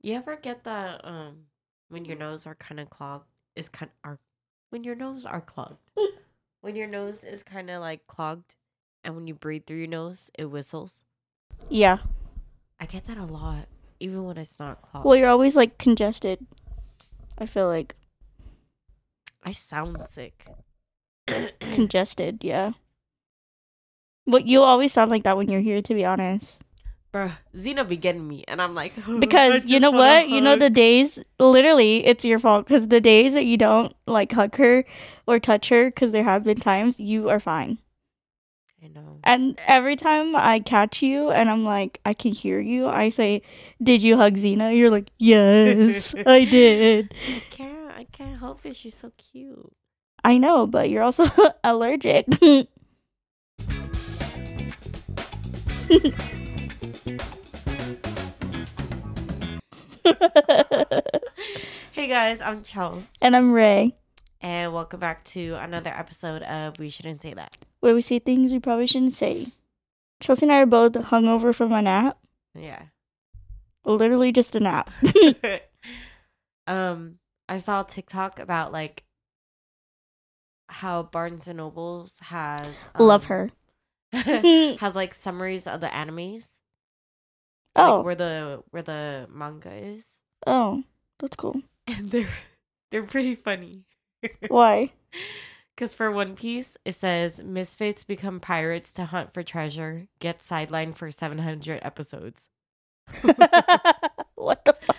You ever get that um when your nose are kind of clogged? Is kind are when your nose are clogged. when your nose is kind of like clogged, and when you breathe through your nose, it whistles. Yeah. I get that a lot, even when it's not clogged. Well, you're always like congested. I feel like I sound sick. congested. Yeah. But you always sound like that when you're here. To be honest. Bruh, Xena be getting me, and I'm like, because you know what you know the days literally it's your fault because the days that you don't like hug her or touch her because there have been times you are fine I know. and every time i catch you and i'm like i can hear you i say did you hug xena you're like yes i did I can't. I can't help it. She's so cute. i know but you're also allergic Hey guys, I'm Chels, and i'm ray and welcome back to another episode of We Shouldn't Say That. where we say things we probably shouldn't say chelsea and i are both hungover from a nap Yeah. literally just a nap um, I saw a TikTok about like how Barnes and Nobles has love um, her has like summaries of the animes. Oh. like, where the where the manga is, Oh, that's cool. and they're they're pretty funny. Why? Because for One Piece, it says misfits become pirates to hunt for treasure, get sidelined for seven hundred episodes, what the fuck?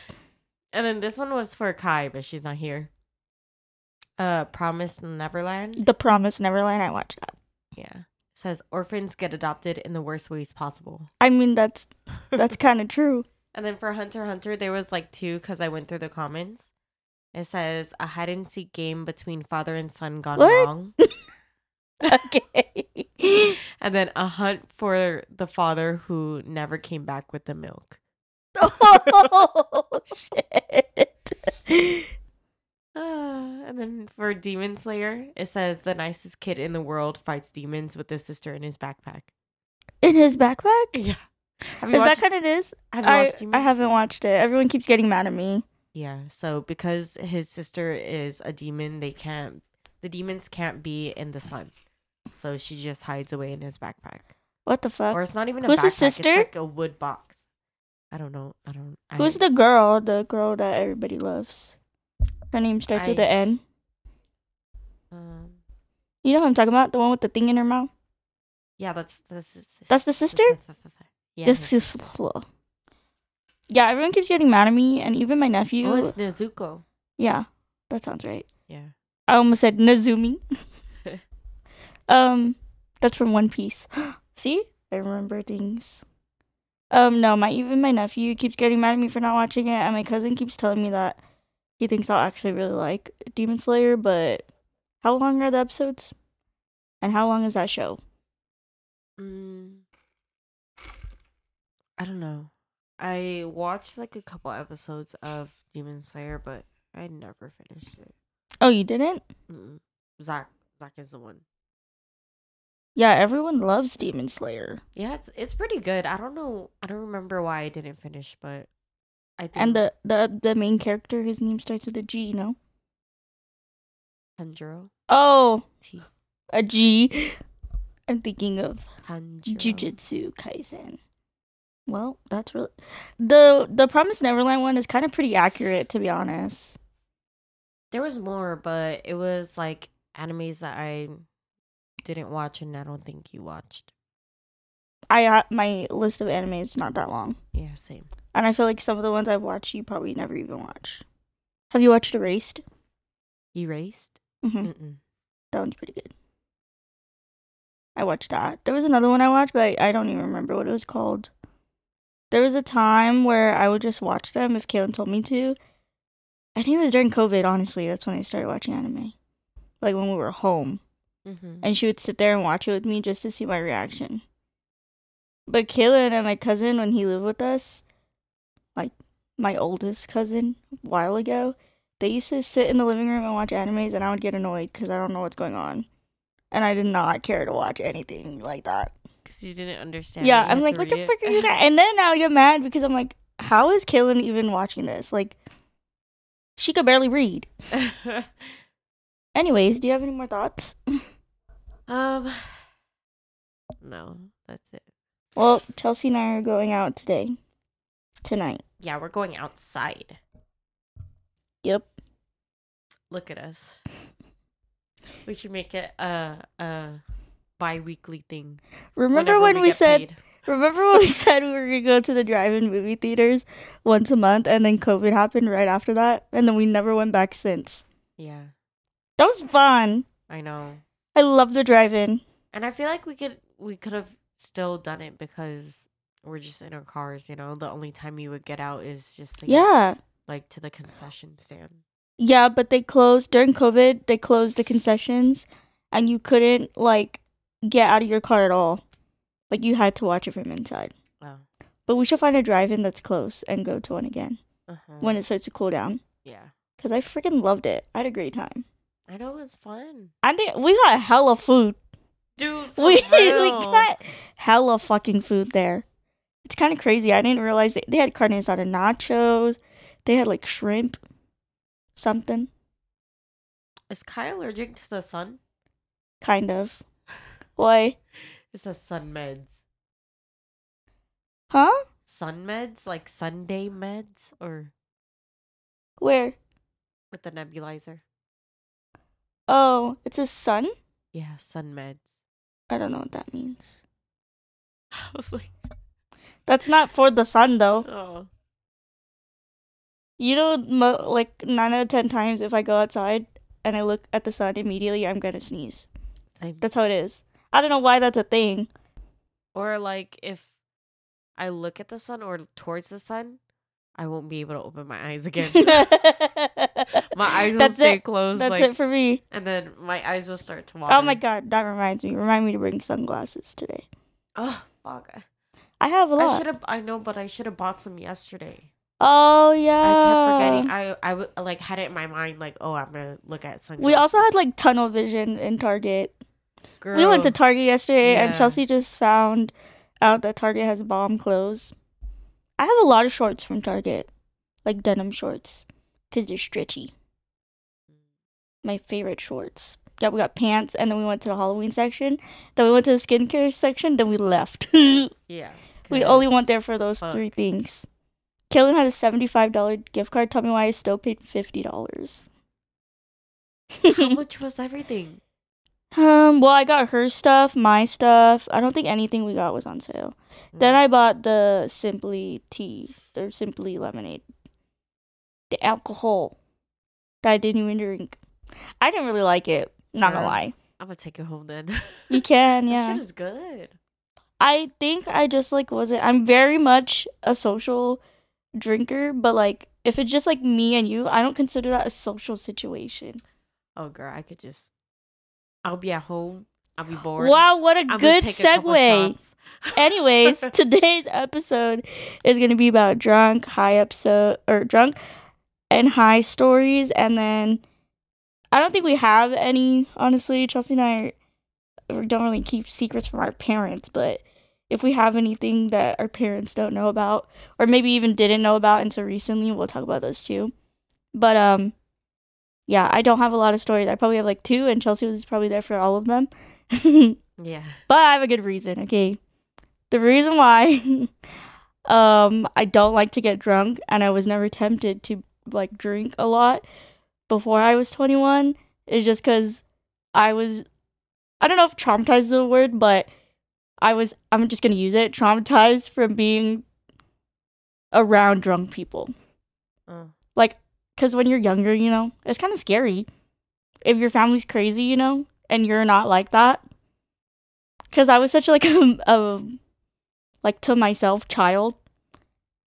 and then this one was for Kai, but she's not here. Uh, Promised Neverland. The Promise Neverland. I watched that. Yeah. Says orphans get adopted in the worst ways possible. I mean, that's that's kind of true. And then for Hunter Hunter, there was like two because I went through the comments. It says a hide and seek game between father and son gone What? wrong, Okay. and then a hunt for the father who never came back with the milk. oh shit. Uh, and then for Demon Slayer, it says the nicest kid in the world fights demons with his sister in his backpack. In his backpack? Yeah. Have Is you that kind of is? have you I watched Demon I haven't Slayer? watched it. Everyone keeps getting mad at me. Yeah. So because his sister is a demon, they can't. The demons can't be in the sun. So she just hides away in his backpack. What the fuck? Or it's not even a Who's backpack. his sister? It's like a wood box. I don't know. I don't. I, Who's the girl? The girl that everybody loves. Her name starts with I- the N. Um, You know who I'm talking about? The one with the thing in her mouth. yeah, that's that's. That's the sister? Yeah. this his- is yeah everyone keeps getting mad at me and even my nephew Oh, it's Nezuko. yeah that sounds right Yeah. i almost said nazumi um that's from one piece see i remember things um no my even my nephew keeps getting mad at me for not watching it and my cousin keeps telling me that he thinks i'll actually really like demon slayer but how long are the episodes and how long is that show Mm, I don't know. I watched like a couple episodes of Demon Slayer, but I never finished it. oh you didn't Mm-mm. Zach, Zach is the one. yeah everyone loves demon slayer Yeah, it's it's pretty good. I don't know. I don't remember why I didn't finish, but I think And the, the the main character, his name starts with a G, you know? Tanjiro Oh, T a G. I'm thinking of Tanjiro. Jujutsu Kaisen. Well, that's really the the Promise Neverland one is kind of pretty accurate, to be honest. There was more, but it was like animes that I didn't watch, and I don't think you watched. I ha- my list of anime is not that long, Yeah, same. and I feel like some of the ones I've watched you probably never even watched. Have you watched Erased? Erased. hmm Mm-mm. That one's pretty good. I watched that. There was another one I watched, but I, I don't even remember what it was called. There was a time where I would just watch them if Kaylin told me to. I think it was during COVID, honestly. That's when I started watching anime. Like when we were home. Mm-hmm. And she would sit there and watch it with me just to see my reaction. But Kaylin and my cousin, when he lived with us, like my oldest cousin, a while ago, they used to sit in the living room and watch animes, and I would get annoyed because I don't know what's going on. And I did not care to watch anything like that. Because you didn't understand. yeah, I'm like, what the it. frick are you guys? And then now I get mad because I'm like, how is Kaylin even watching this? Like, she could barely read. Anyways, do you have any more thoughts? um, no, that's it. Well, Chelsea and I are going out today. Tonight. Yeah, we're going outside. Yep. Look at us. We should make it a a bi-weekly thing. Remember whenever when we, get said paid. remember when we said we were gonna go to the drive-in movie theaters once a month and then COVID happened right after that? And then we never went back since. Yeah, That was fun. I know. I love the drive-in. And I feel like we could we could have still done it because we're just in our cars, you know. The only time you would get out is just like, Yeah. like to the concession stand. Yeah, but they closed during COVID. They closed the concessions, and you couldn't like get out of your car at all. Like you had to watch it from inside. Oh. But we should find a drive-in that's close and go to one again Uh-huh. when it starts to cool down. yeah. Cause I freaking loved it. I had a great time. I know it was fun. I think we got hella food. Dude, We we got hella fucking food there. It's kind of crazy. I didn't realize they, they had carne asada nachos. They had like shrimp, something Is Kai allergic to the sun? kind of. Why? It's a sun meds. Huh? Sun meds? Like Sunday meds? Or Where? with the nebulizer? Oh, it's a sun? Yeah, sun meds. I don't know what that means. I was like, That's not for the sun though. oh. You know, mo- like nine out of ten times if I go outside and I look at the sun immediately, I'm gonna sneeze. Same. That's how it is. I don't know why that's a thing. Or like if I look at the sun or towards the sun, I won't be able to open my eyes again. my eyes will That's stay it. closed. That's like, it for me. And then my eyes will start to water. Oh my god, that reminds me. Remind me to bring sunglasses today. Oh fuck! I have a lot. I should have. I know, but I should have bought some yesterday. Oh yeah. I kept forgetting. I I w- like had it in my mind like, oh, I'm gonna look at sunglasses. we also had like tunnel vision in Target. Girl, We went to Target yesterday, and Chelsea just found out that Target has bomb clothes. I have a lot of shorts from Target, like denim shorts, because they're stretchy. My favorite shorts. Yeah, we got pants, and then we went to the Halloween section. Then we went to the skincare section. Then we left. Yeah, we only went there for those fuck. three things. Kaylin had a seventy-five dollar gift card. Tell me why I still paid fifty dollars. How much was everything? Um, well, I got her stuff, my stuff. I don't think anything we got was on sale. Then I bought the Simply tea, or Simply lemonade, the alcohol that I didn't even drink. I didn't really like it. Not gonna lie. I'm gonna take it home then. You can, That yeah. shit is good. I think I just like wasn't. I'm very much a social drinker, but like if it's just like me and you, I don't consider that a social situation. Oh girl, I could just. I'll be at home. I'll be bored. Wow, what a I'm good a segue. Anyways, today's episode is going to be about drunk high episode or drunk and high stories and then I don't think we have any honestly. Chelsea and I we don't really keep secrets from our parents, but if we have anything that our parents don't know about or maybe even didn't know about until recently, we'll talk about those too. But um yeah, I don't have a lot of stories. I probably have like two and Chelsea was probably there for all of them. yeah. but I have a good reason, okay? The reason why um I don't like to get drunk and I was never tempted to like drink a lot before I was 21 is just cuz I was I don't know if traumatized is the word, but I was I'm just going to use it, traumatized from being around drunk people. Oh. Cuz when you're younger, you know, it's kind of scary. If your family's crazy, you know, and you're not like that. Cuz I was such like a, a like to myself child.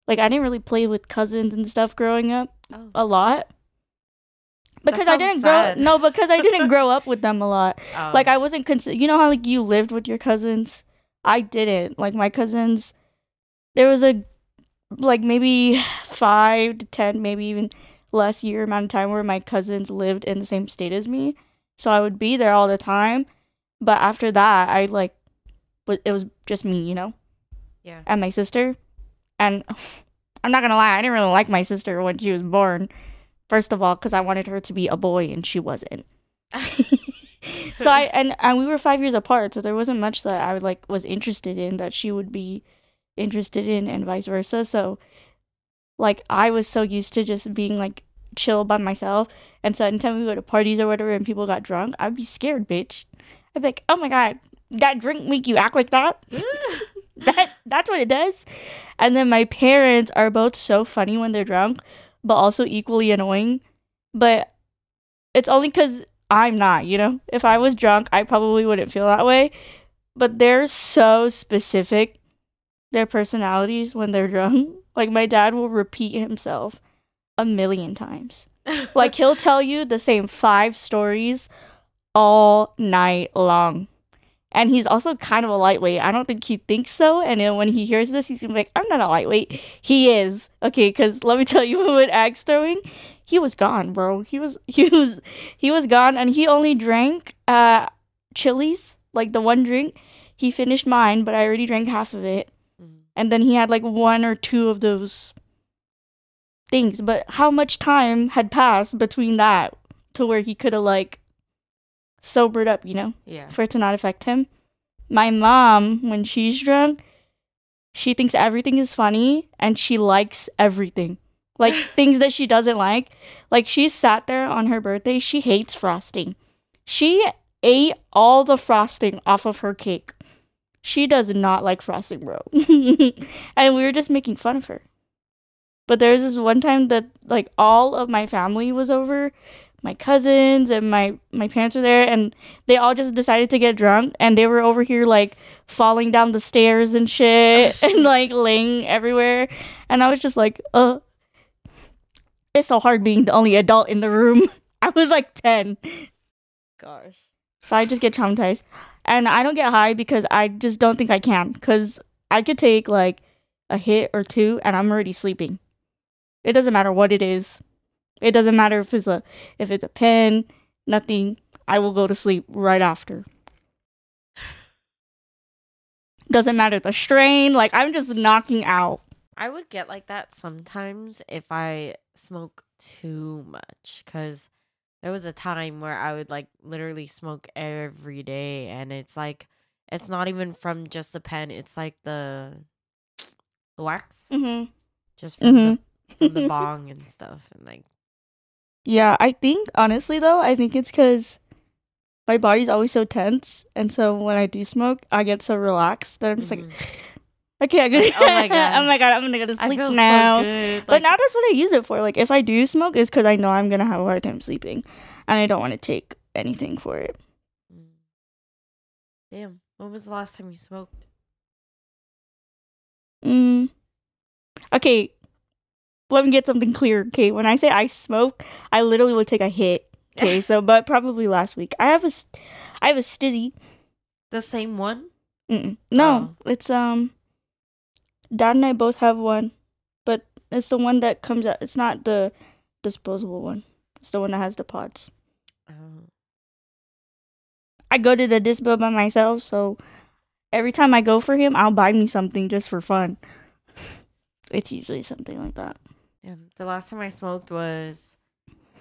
Like I didn't really play with cousins and stuff growing up Oh. a lot. Because I didn't sad. grow no, because I didn't grow up with them a lot. Oh. Like I wasn't consi- you know how like you lived with your cousins? I didn't. Like my cousins there was a like maybe 5 to 10 maybe even less year amount of time where my cousins lived in the same state as me. So I would be there all the time. But after that, I like it was just me, you know? Yeah. And my sister. And I'm not gonna lie, I didn't really like my sister when she was born. First of all, because I wanted her to be a boy and she wasn't. so I and and we were five years apart, so there wasn't much that I would like was interested in that she would be interested in, and vice versa. So, like, I was so used to just being like chill by myself, and so anytime we go to parties or whatever, and people got drunk, I'd be scared, bitch. I'd be like, oh my god, that drink make you act like that? that that's what it does. And then my parents are both so funny when they're drunk, but also equally annoying. But it's only because I'm not, you know? If I was drunk, I probably wouldn't feel that way. But they're so specific, their personalities when they're drunk. Like, my dad will repeat himself a million times. Like, he'll tell you the same five stories all night long. And he's also kind of a lightweight. I don't think he thinks so. And when he hears this, he's gonna be like, I'm not a lightweight. He is. Okay, because let me tell you when Axe throwing, he was gone, bro. He was he was he was gone and he only drank uh Chili's, like the one drink. He finished mine, but I already drank half of it. And then he had like one or two of those things. But how much time had passed between that to where he could have like sobered up, you know? yeah. for it to not affect him. My mom, when she's drunk, she thinks everything is funny and she likes everything. Like things that she doesn't like. Like she sat there on her birthday, she hates frosting. She ate all the frosting off of her cake. She does not like frosting, bro. and we were just making fun of her. But there was this one time that like all of my family was over, my cousins and my my parents were there and they all just decided to get drunk and they were over here like falling down the stairs and shit and like laying everywhere and I was just like, uh it's so hard being the only adult in the room. I was like 10. Gosh. So I just get traumatized. And I don't get high because I just don't think I can. Because I could take like a hit or two and I'm already sleeping. It doesn't matter what it is. It doesn't matter if it's a if it's a pen, nothing. I will go to sleep right after. Doesn't matter the strain, like I'm just knocking out. I would get like that sometimes if I smoke too much cuz there was a time where I would like literally smoke every day and it's like it's not even from just the pen, it's like the the wax. Mm-hmm. just from, the, from the bong and stuff and like Yeah, I think honestly though, I think it's because my body's always so tense, and so when I do smoke, I get so relaxed that I'm just like, okay, I'm gonna, Like, oh my God. oh my god, I'm gonna go to I sleep now. so good. But now that's what I use it for. Like if I do smoke, it's because I know I'm gonna have a hard time sleeping, and I don't want to take anything for it. Mm. Damn. When was the last time you smoked? Mm. Okay, let me get something clear. Okay, when I say I smoke, I literally would take a hit. Okay, so but probably last week. I have a, I have a stizzy. The same one? Mm-mm. No, it's um. Dad and I both have one, but it's the one that comes out. It's not the disposable one. It's the one that has the pods. Oh. I go to the dispo by myself, so every time I go for him, I'll buy me something just for fun. It's usually something like that. Yeah, The last time I smoked was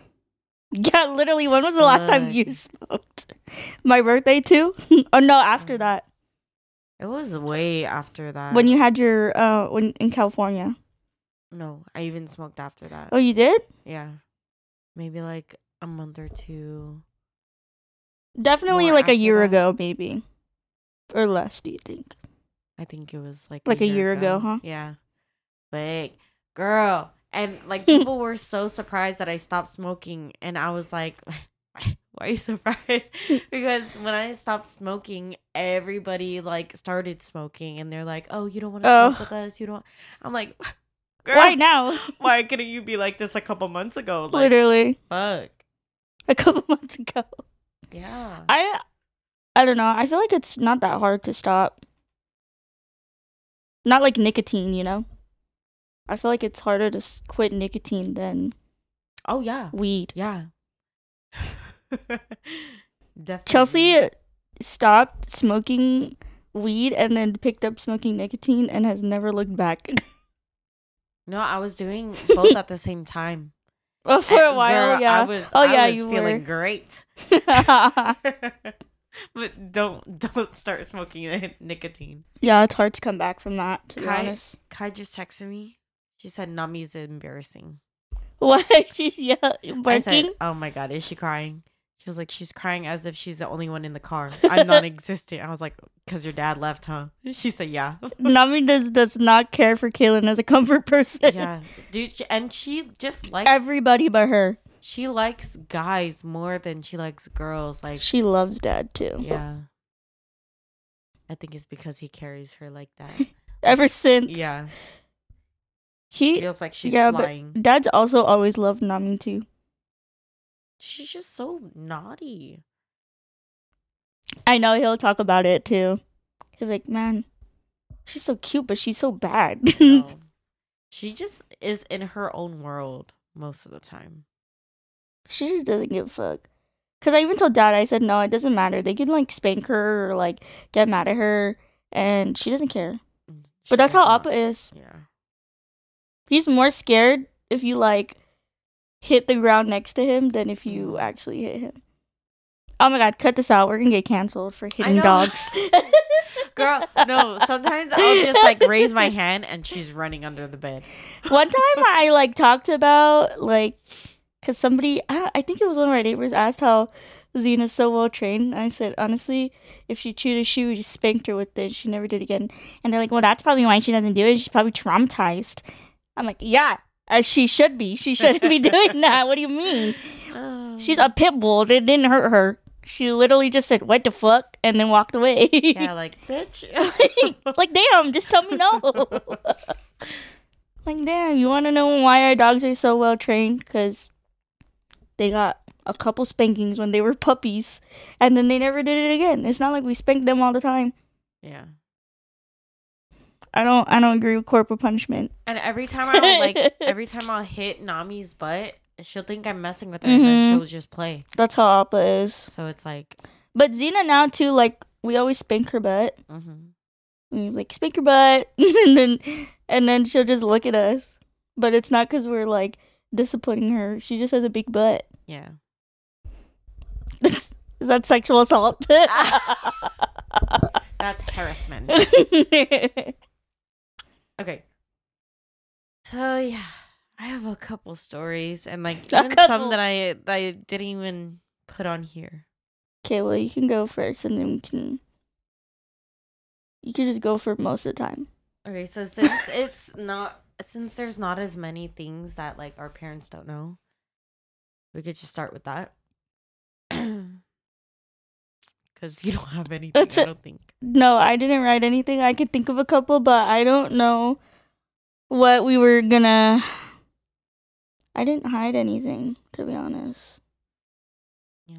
Yeah, literally. When was the last time you smoked? My birthday too? oh no, after Mm. that. It was way after that. When you had your uh when in California. No, I even smoked after that. Oh, you did? Yeah. Maybe like a month or two. Definitely like a year that. ago, maybe, or less. Do you think? I think it was like Like a year ago, huh? Yeah. Like, girl. And like people were so surprised that I stopped smoking and I was like why are you surprised? because when I stopped smoking, everybody like started smoking and they're like, "Oh, you don't want to Oh. smoke with us? You don't." I'm like, Girl, Why now? Why couldn't you be like this a couple months ago? Like, Literally fuck. a couple months ago. Yeah. I I don't know. I feel like it's not that hard to stop. Not like nicotine, you know. I feel like it's harder to quit nicotine than oh yeah. weed. Yeah. Definitely. Chelsea stopped smoking weed and then picked up smoking nicotine and has never looked back. No, I was doing both at the same time. Oh, for a while, girl, yeah. I was, oh I yeah, was you feeling were. great. but don't don't start smoking nicotine. yeah, it's hard to come back from that. To be Kai- honest, Kai just texted me. She said Nami's embarrassing. why she's yeah I said? "Oh my god, is she crying?" She was like, "She's crying as if she's the only one in the car. I'm non-existent." I was like, "Cause your dad left, huh?" She said, "Yeah." Nami does does not care for Kaylin as a comfort person. yeah, dude, she- and she just likes Everybody but her. she likes guys more than she likes girls. Like, She loves dad too. yeah, I think it's because he carries her like that. Ever since Yeah, he feels like she's yeah, but- dad's also always loved Nami too. She's just so naughty. I know he'll talk about it too. He's like, man, she's so cute, but she's so bad. No. she just is in her own world most of the time. she just doesn't give a fuck. Cause I even told dad, I said, no, it doesn't matter. They can like spank her or like get mad at her, and she doesn't care. Mm, She But that's how not. Appa is. Yeah. He's more scared if you like hit the ground next to him than if you Mm. actually hit him. Oh my god, cut this out. We're gonna get canceled for hitting dogs. Girl, no, sometimes I'll just like raise my hand and she's running under the bed. One time I like talked about like because somebody I, I think it was one of our neighbors asked how Xena's so well trained. I said honestly, if she chewed a shoe, we just spanked her with it. She never did again. And they're like, well, that's probably why she doesn't do it. She's probably traumatized. I'm like, yeah, as she should be. She shouldn't be doing that. What do you mean? Oh. She's a pit bull. It didn't hurt her. She literally just said, "What the fuck," and then walked away. Yeah, like, bitch. like, damn, just tell me no. like, damn, you want to know why our dogs are so well trained? Because they got a couple spankings when they were puppies, and then they never did it again. It's not like we spank them all the time. yeah. I don't. I don't agree with corporal punishment. And every time I'll like, every time I'll hit Nami's butt, she'll think I'm messing with her and then Mhm. she'll just play. That's how Appa is. So it's like, But Xena now too. Like, we always spank her butt. mhm. we like spank your butt and then and then she'll just look at us but it's not because we're like disciplining her she just has a big butt yeah. is that sexual assault That's harassment. Okay. So yeah, I have a couple stories and like even some that I that I didn't even put on here. okay well you can go first and then we can you can just go for most of the time Okay, so since it's not since there's not as many things that like our parents don't know, we could just start with that. Cause you don't have anything, That's I don't think. no i didn't write anything i could think of a couple but i don't know what we were gonna i didn't hide anything to be honest Yeah.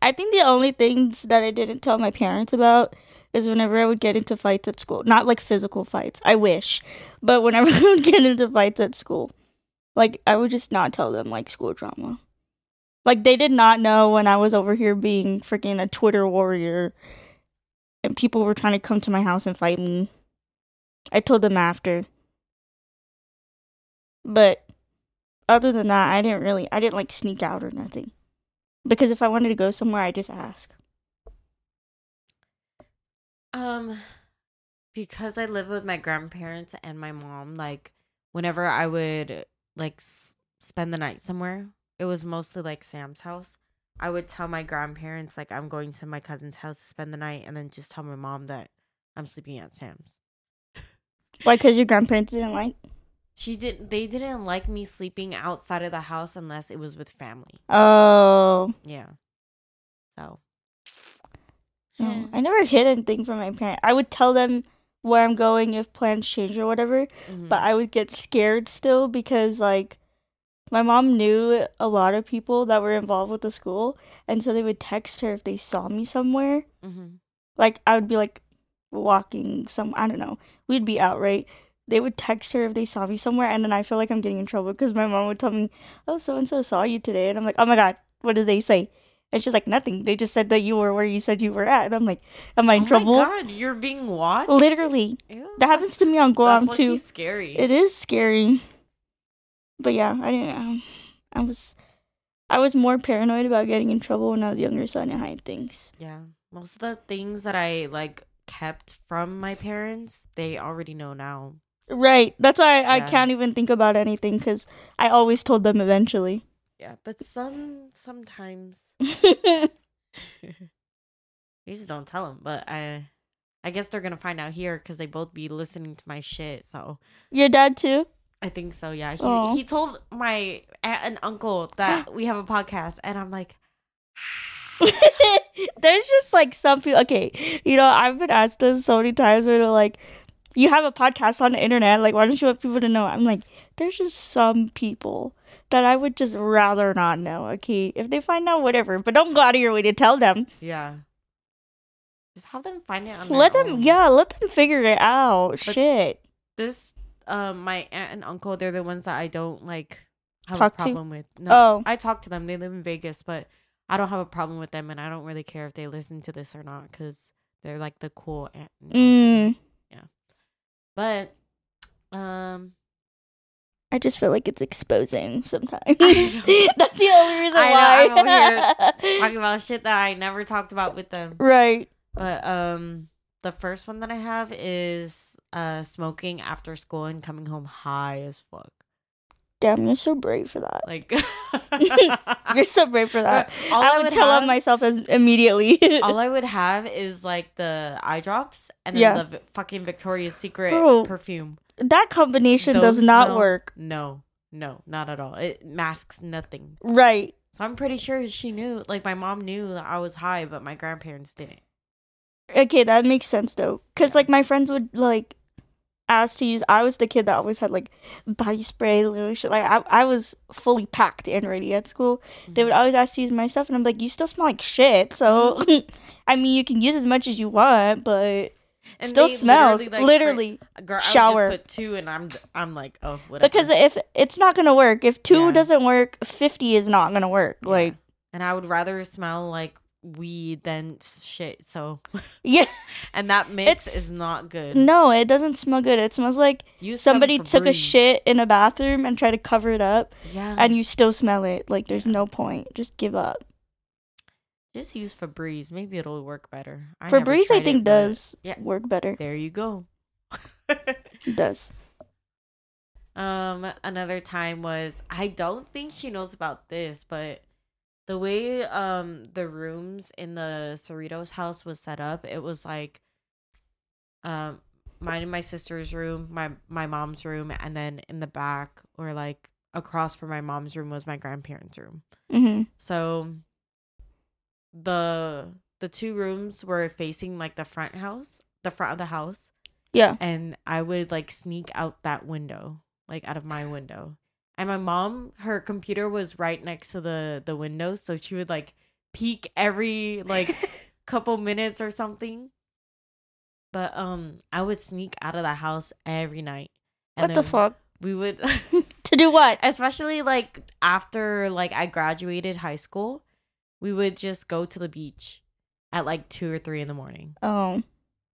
I think the only things that I didn't tell my parents about is whenever I would get into fights at school. Not like physical fights. I wish. But whenever I would get into fights at school, like I would just not tell them like school drama. Like they did not know when I was over here being freaking a Twitter warrior and people were trying to come to my house and fight me. I told them after. But other than that, I didn't really I didn't like sneak out or nothing. Because if I wanted to go somewhere, I just ask. Um, because I live with my grandparents and my mom, like whenever I would like s- spend the night somewhere, it was mostly like Sam's house. I would tell my grandparents like I'm going to my cousin's house to spend the night, and then just tell my mom that I'm sleeping at Sam's. Why? Because your grandparents didn't like. She did. They didn't like me sleeping outside of the house unless it was with family. Oh, Yeah. So. no. Yeah. I never hid anything from my parents. I would tell them where I'm going if plans change or whatever, mhm. but I would get scared still because like my mom knew a lot of people that were involved with the school, and so they would text her if they saw me somewhere. Mhm. Like I would be like walking some. I don't know. We'd be out right. They would text her if they saw me somewhere, and then I feel like I'm getting in trouble because my mom would tell me, "Oh, so and so saw you today," and I'm like, "Oh my god, what did they say?" And she's like, "Nothing. They just said that you were where you said you were at." And I'm like, "Am I in oh trouble?" my god, you're being watched. Literally, Ew, that happens to me on Guam too. Scary. It is scary. But yeah, I didn't. Um, I was, I was more paranoid about getting in trouble when I was younger, so I didn't hide things. Yeah. Most of the things that I like kept from my parents, they already know now. Right. That's why I Yeah. can't even think about anything because I always told them eventually. Yeah, but some sometimes you just don't tell them. But I, I guess they're gonna find out here because they both be listening to my shit. So Your dad too. I think so. Yeah, he oh. he told my aunt and uncle that we have a podcast, and I'm like, There's just like some people. Okay, you know I've been asked this so many times where they're like, "You have a podcast on the internet. Like, why don't you want people to know?" I'm like, there's just some people that I would just rather not know. Okay, if they find out, whatever. But don't go out of your way to tell them. yeah. Just have them find it on Let them, own. yeah, let them figure it out. But- Shit. This, um, my aunt and uncle, they're the ones that I don't like have Talk a problem with. No, Oh. I talk to them. They live in Vegas, but I don't have a problem with them, and I don't really care if they listen to this or not because they're like the cool aunt. Mm, But, um, I just feel like it's exposing sometimes. That's the only reason I why. know, I'm over talking about shit that I never talked about with them. right. But um the first one that I have is uh smoking after school and coming home high as fuck. Damn, you're so brave for that. Like You're so brave for that. all I would tell on myself as immediately. all I would have is like the eye drops and then Yeah. the v- fucking Victoria's Secret Bro, perfume. that combination does Those not smells- work. No, no, not at all. It masks nothing. Right. So I'm pretty sure she knew, like my mom knew that I was high, but my grandparents didn't. Okay, that makes sense though. Cause Yeah. like my friends would like ask to use. I was the kid that always had like body spray, lotion. Like I, I was fully packed and ready at school. They Mm-hmm. would always ask to use my stuff, and I'm like, you still smell like shit. So, I mean, you can use as much as you want, but it And still smells. like, spray- Literally, Girl, I Shower. would just put two, and I'm I'm like, oh, whatever. because if it's not gonna work, if two Yeah. doesn't work, fifty is not gonna work. Yeah. Like, and I would rather smell like weed than shit. So, yeah, and that mix It's- is not good. no, it doesn't smell good. It smells like Use somebody took a shit in a bathroom and tried to cover it up. Yeah, and you still smell it. Like there's no point. Just give up. just use Febreze. Maybe it'll work better. I Febreze, I think, it, does yeah. work better. There you go. It does. Um, another time was I don't think she knows about this, but the way um the rooms in the Cerritos house was set up, it was like um mine and my sister's room, my my mom's room, and then in the back or like across from my mom's room was my grandparents' room. hmm So the the two rooms were facing like the front house, the front of the house Yeah. and I would like sneak out that window, like out of my window. And my mom, her computer was right next to the the window, so she would like peek every like couple minutes or something. But um, I would sneak out of the house every night. what the fuck? We would, To do what? especially like after like I graduated high school, we would just go to the beach at like two or three in the morning. Oh,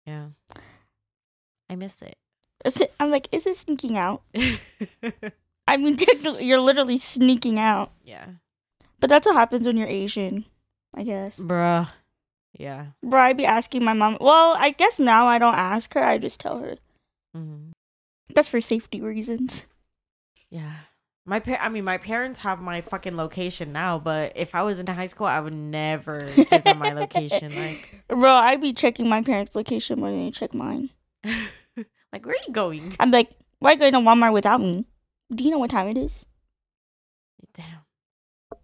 Yeah, I miss it. Is it- I'm like, is it sneaking out? I mean, technically, you're literally sneaking out. yeah. But that's what happens when you're Asian, I guess. Bruh. Yeah. Bro, I'd be asking my mom. Well, I guess now I don't ask her. I just tell her. Mm-hmm. That's for safety reasons. Yeah. My par- I mean, my parents have my fucking location now, but if I was in high school, I would never give them my location. Like, Bro, I'd be checking my parents' location more than you check mine. like where are you going? I'm like, why are you going to Walmart without me? Do you know what time it is? Damn.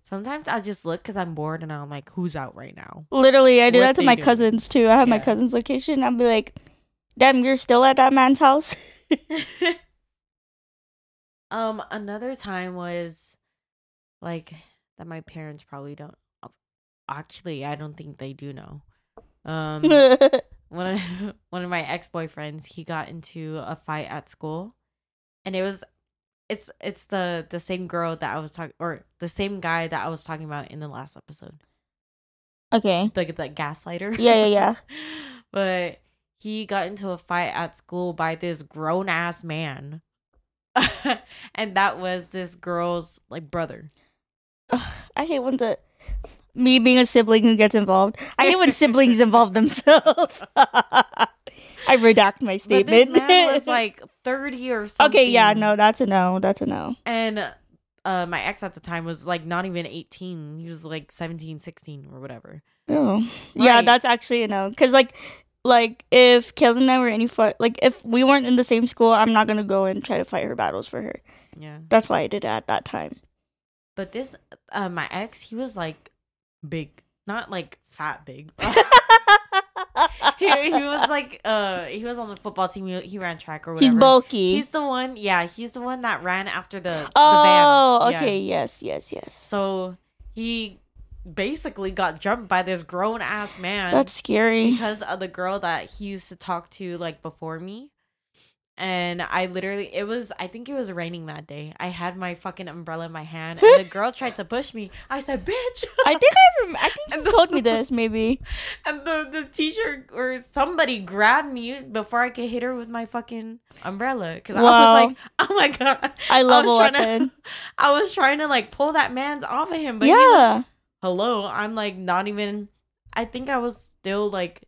Sometimes I just look because I'm bored and I'm like, who's out right now? Literally, I do What that to my doing? cousins too. I have my cousin's location. I'll be like, damn, you're still at that man's house? um, another time was like that my parents probably don't. Actually, I don't think they do know. Um, one of one of my ex boyfriends, he got into a fight at school, and it was, it's it's the the same girl that I was talking or the same guy that I was talking about in the last episode, okay. like the gaslighter. Yeah, yeah, yeah. but he got into a fight at school by this grown ass man. and that was this girl's like brother. Ugh, I hate when the me being a sibling who gets involved. I hate when siblings involve themselves. I redact my But statement. this man was like 30 or something. okay, yeah, no, that's a no. That's a no. And uh, my ex at the time was like not even 18. He was like 17, 16 or whatever. Oh, yeah, that's actually a no. Because like, like if Kayla and I were any fight, like if we weren't in the same school, I'm not gonna go and try to fight her battles for her. Yeah. That's why I did it at that time. But this, uh, my ex, he was like big, not like fat big. he, he was like, uh, he was on the football team. He, he ran track or whatever. He's bulky. He's the one, yeah, he's the one that ran after the, oh, the van. Yeah. okay, yes, yes, yes. So he basically got jumped by this grown ass man. That's scary. because of the girl that he used to talk to like before me. And I literally, it was, I think it was raining that day. I had my fucking umbrella in my hand, and the girl tried to push me. I said, "Bitch!" I think I, rem- I think you told me this maybe. and the the teacher or somebody grabbed me before I could hit her with my fucking umbrella because I was like, "Oh my god!" I love was trying to- I was trying to like pull that man's off of him, but he was- yeah. hello, I'm like not even. I think I was still like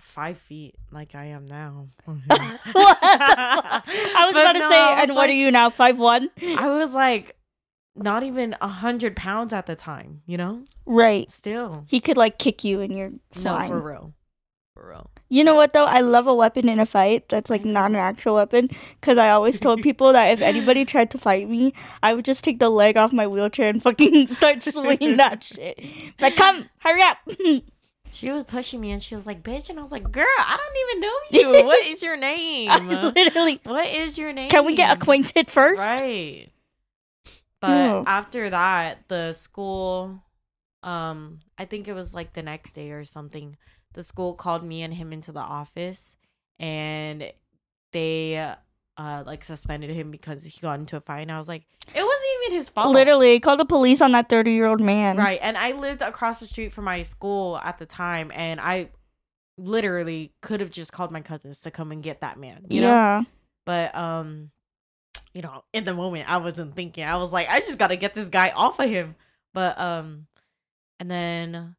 five feet, like I am now. What the fuck? I was But about to no, say, and what are you now? Five one? I was like not even a hundred pounds at the time. You know, Right. still He could like kick you and you're fine. no for real, for real. You know what though? I love a weapon in a fight that's like mm-hmm. not an actual weapon because I always told people that if anybody tried to fight me, I would just take the leg off my wheelchair and fucking start swinging that shit. Like, come, hurry up! She was pushing me and she was like, "Bitch," and I was like, "Girl, I don't even know you. what is your name? Literally, what is your name? can we get acquainted first? Right. But Oh. after that, the school, um, I think it was like the next day or something. The school called me and him into the office, and they, uh, like suspended him because he got into a fight. And I was like, it wasn't even his fault. Literally, called the police on that thirty-year-old man. Right. And I lived across the street from my school at the time, and I literally could have just called my cousins to come and get that man. You know? yeah. But um, you know, in the moment I wasn't thinking. I was like, I just gotta get this guy off of him. But um and then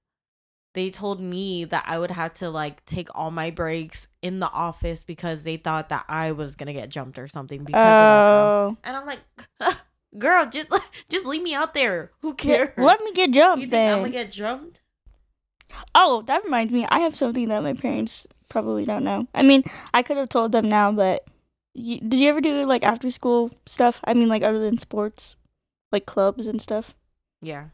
they told me that I would have to like take all my breaks in the office because they thought that I was gonna get jumped or something because of that girl. Oh. And I'm like, girl, just just leave me out there. Who cares? let me get jumped. you think then. I'm gonna get jumped? Oh, that reminds me. I have something that my parents probably don't know. I mean, I could have told them now, but y did you ever do like after school stuff? I mean, like other than sports, like clubs and stuff. Yeah.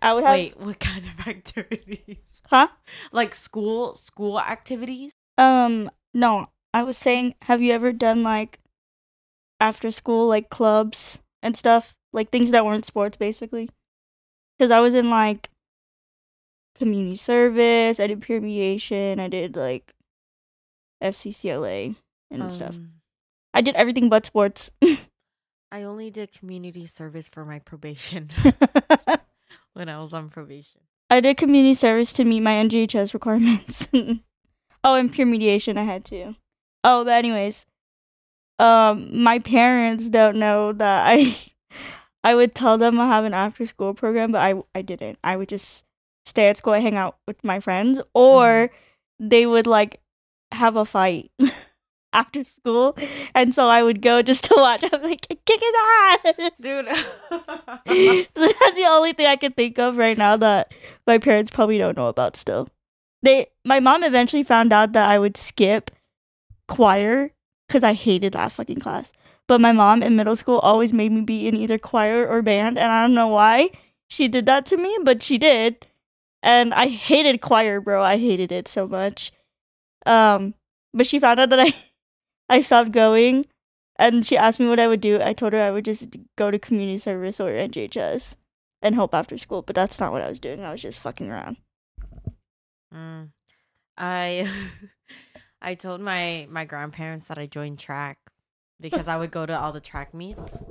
I would have. Wait, what kind of activities? Huh? Like school school activities? Um, no. I was saying, have you ever done like after school like clubs and stuff, like things that weren't sports, basically? Because I was in like community service. I did peer mediation. I did like FCCLA and stuff. Um, I did everything but sports. I only did community service for my probation when I was on probation. I did community service to meet my NJHS requirements. oh, and peer mediation I had to. Oh, but anyways, um, my parents don't know that I, I would tell them I have an after school program, but I I didn't. I would just stay at school and hang out with my friends, or they would like have a fight after school, and so I would go just to watch. I'm like, kick his ass, Dude. so that's the only thing I can think of right now that my parents probably don't know about still. They my mom eventually found out that I would skip choir cuz I hated that fucking class. But my mom in middle school always made me be in either choir or band and I don't know why she did that to me, but she did. And I hated choir, bro. I hated it so much. Um but she found out that I I stopped going and she asked me what I would do. I told her I would just go to community service or NJHS and help after school, but that's not what I was doing. I was just fucking around. Mm. I I told my my grandparents that I joined track because I would go to all the track meets.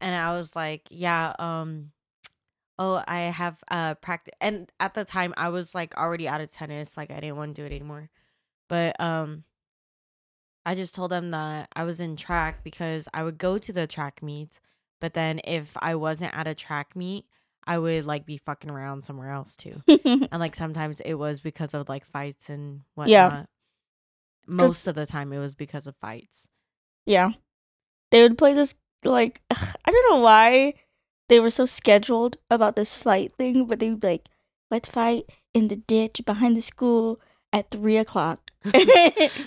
And I was like, yeah, um oh, I have uh practice and at the time I was like already out of tennis, like I didn't want to do it anymore. But um I just told them that I was in track because I would go to the track meets, but then if I wasn't at a track meet, I would like be fucking around somewhere else too. and like sometimes it was because of like fights and whatnot. Yeah. Most of the time it was because of fights. yeah. They would play this like I don't know why they were so scheduled about this fight thing, but they would be like, let's fight in the ditch behind the school at three o'clock.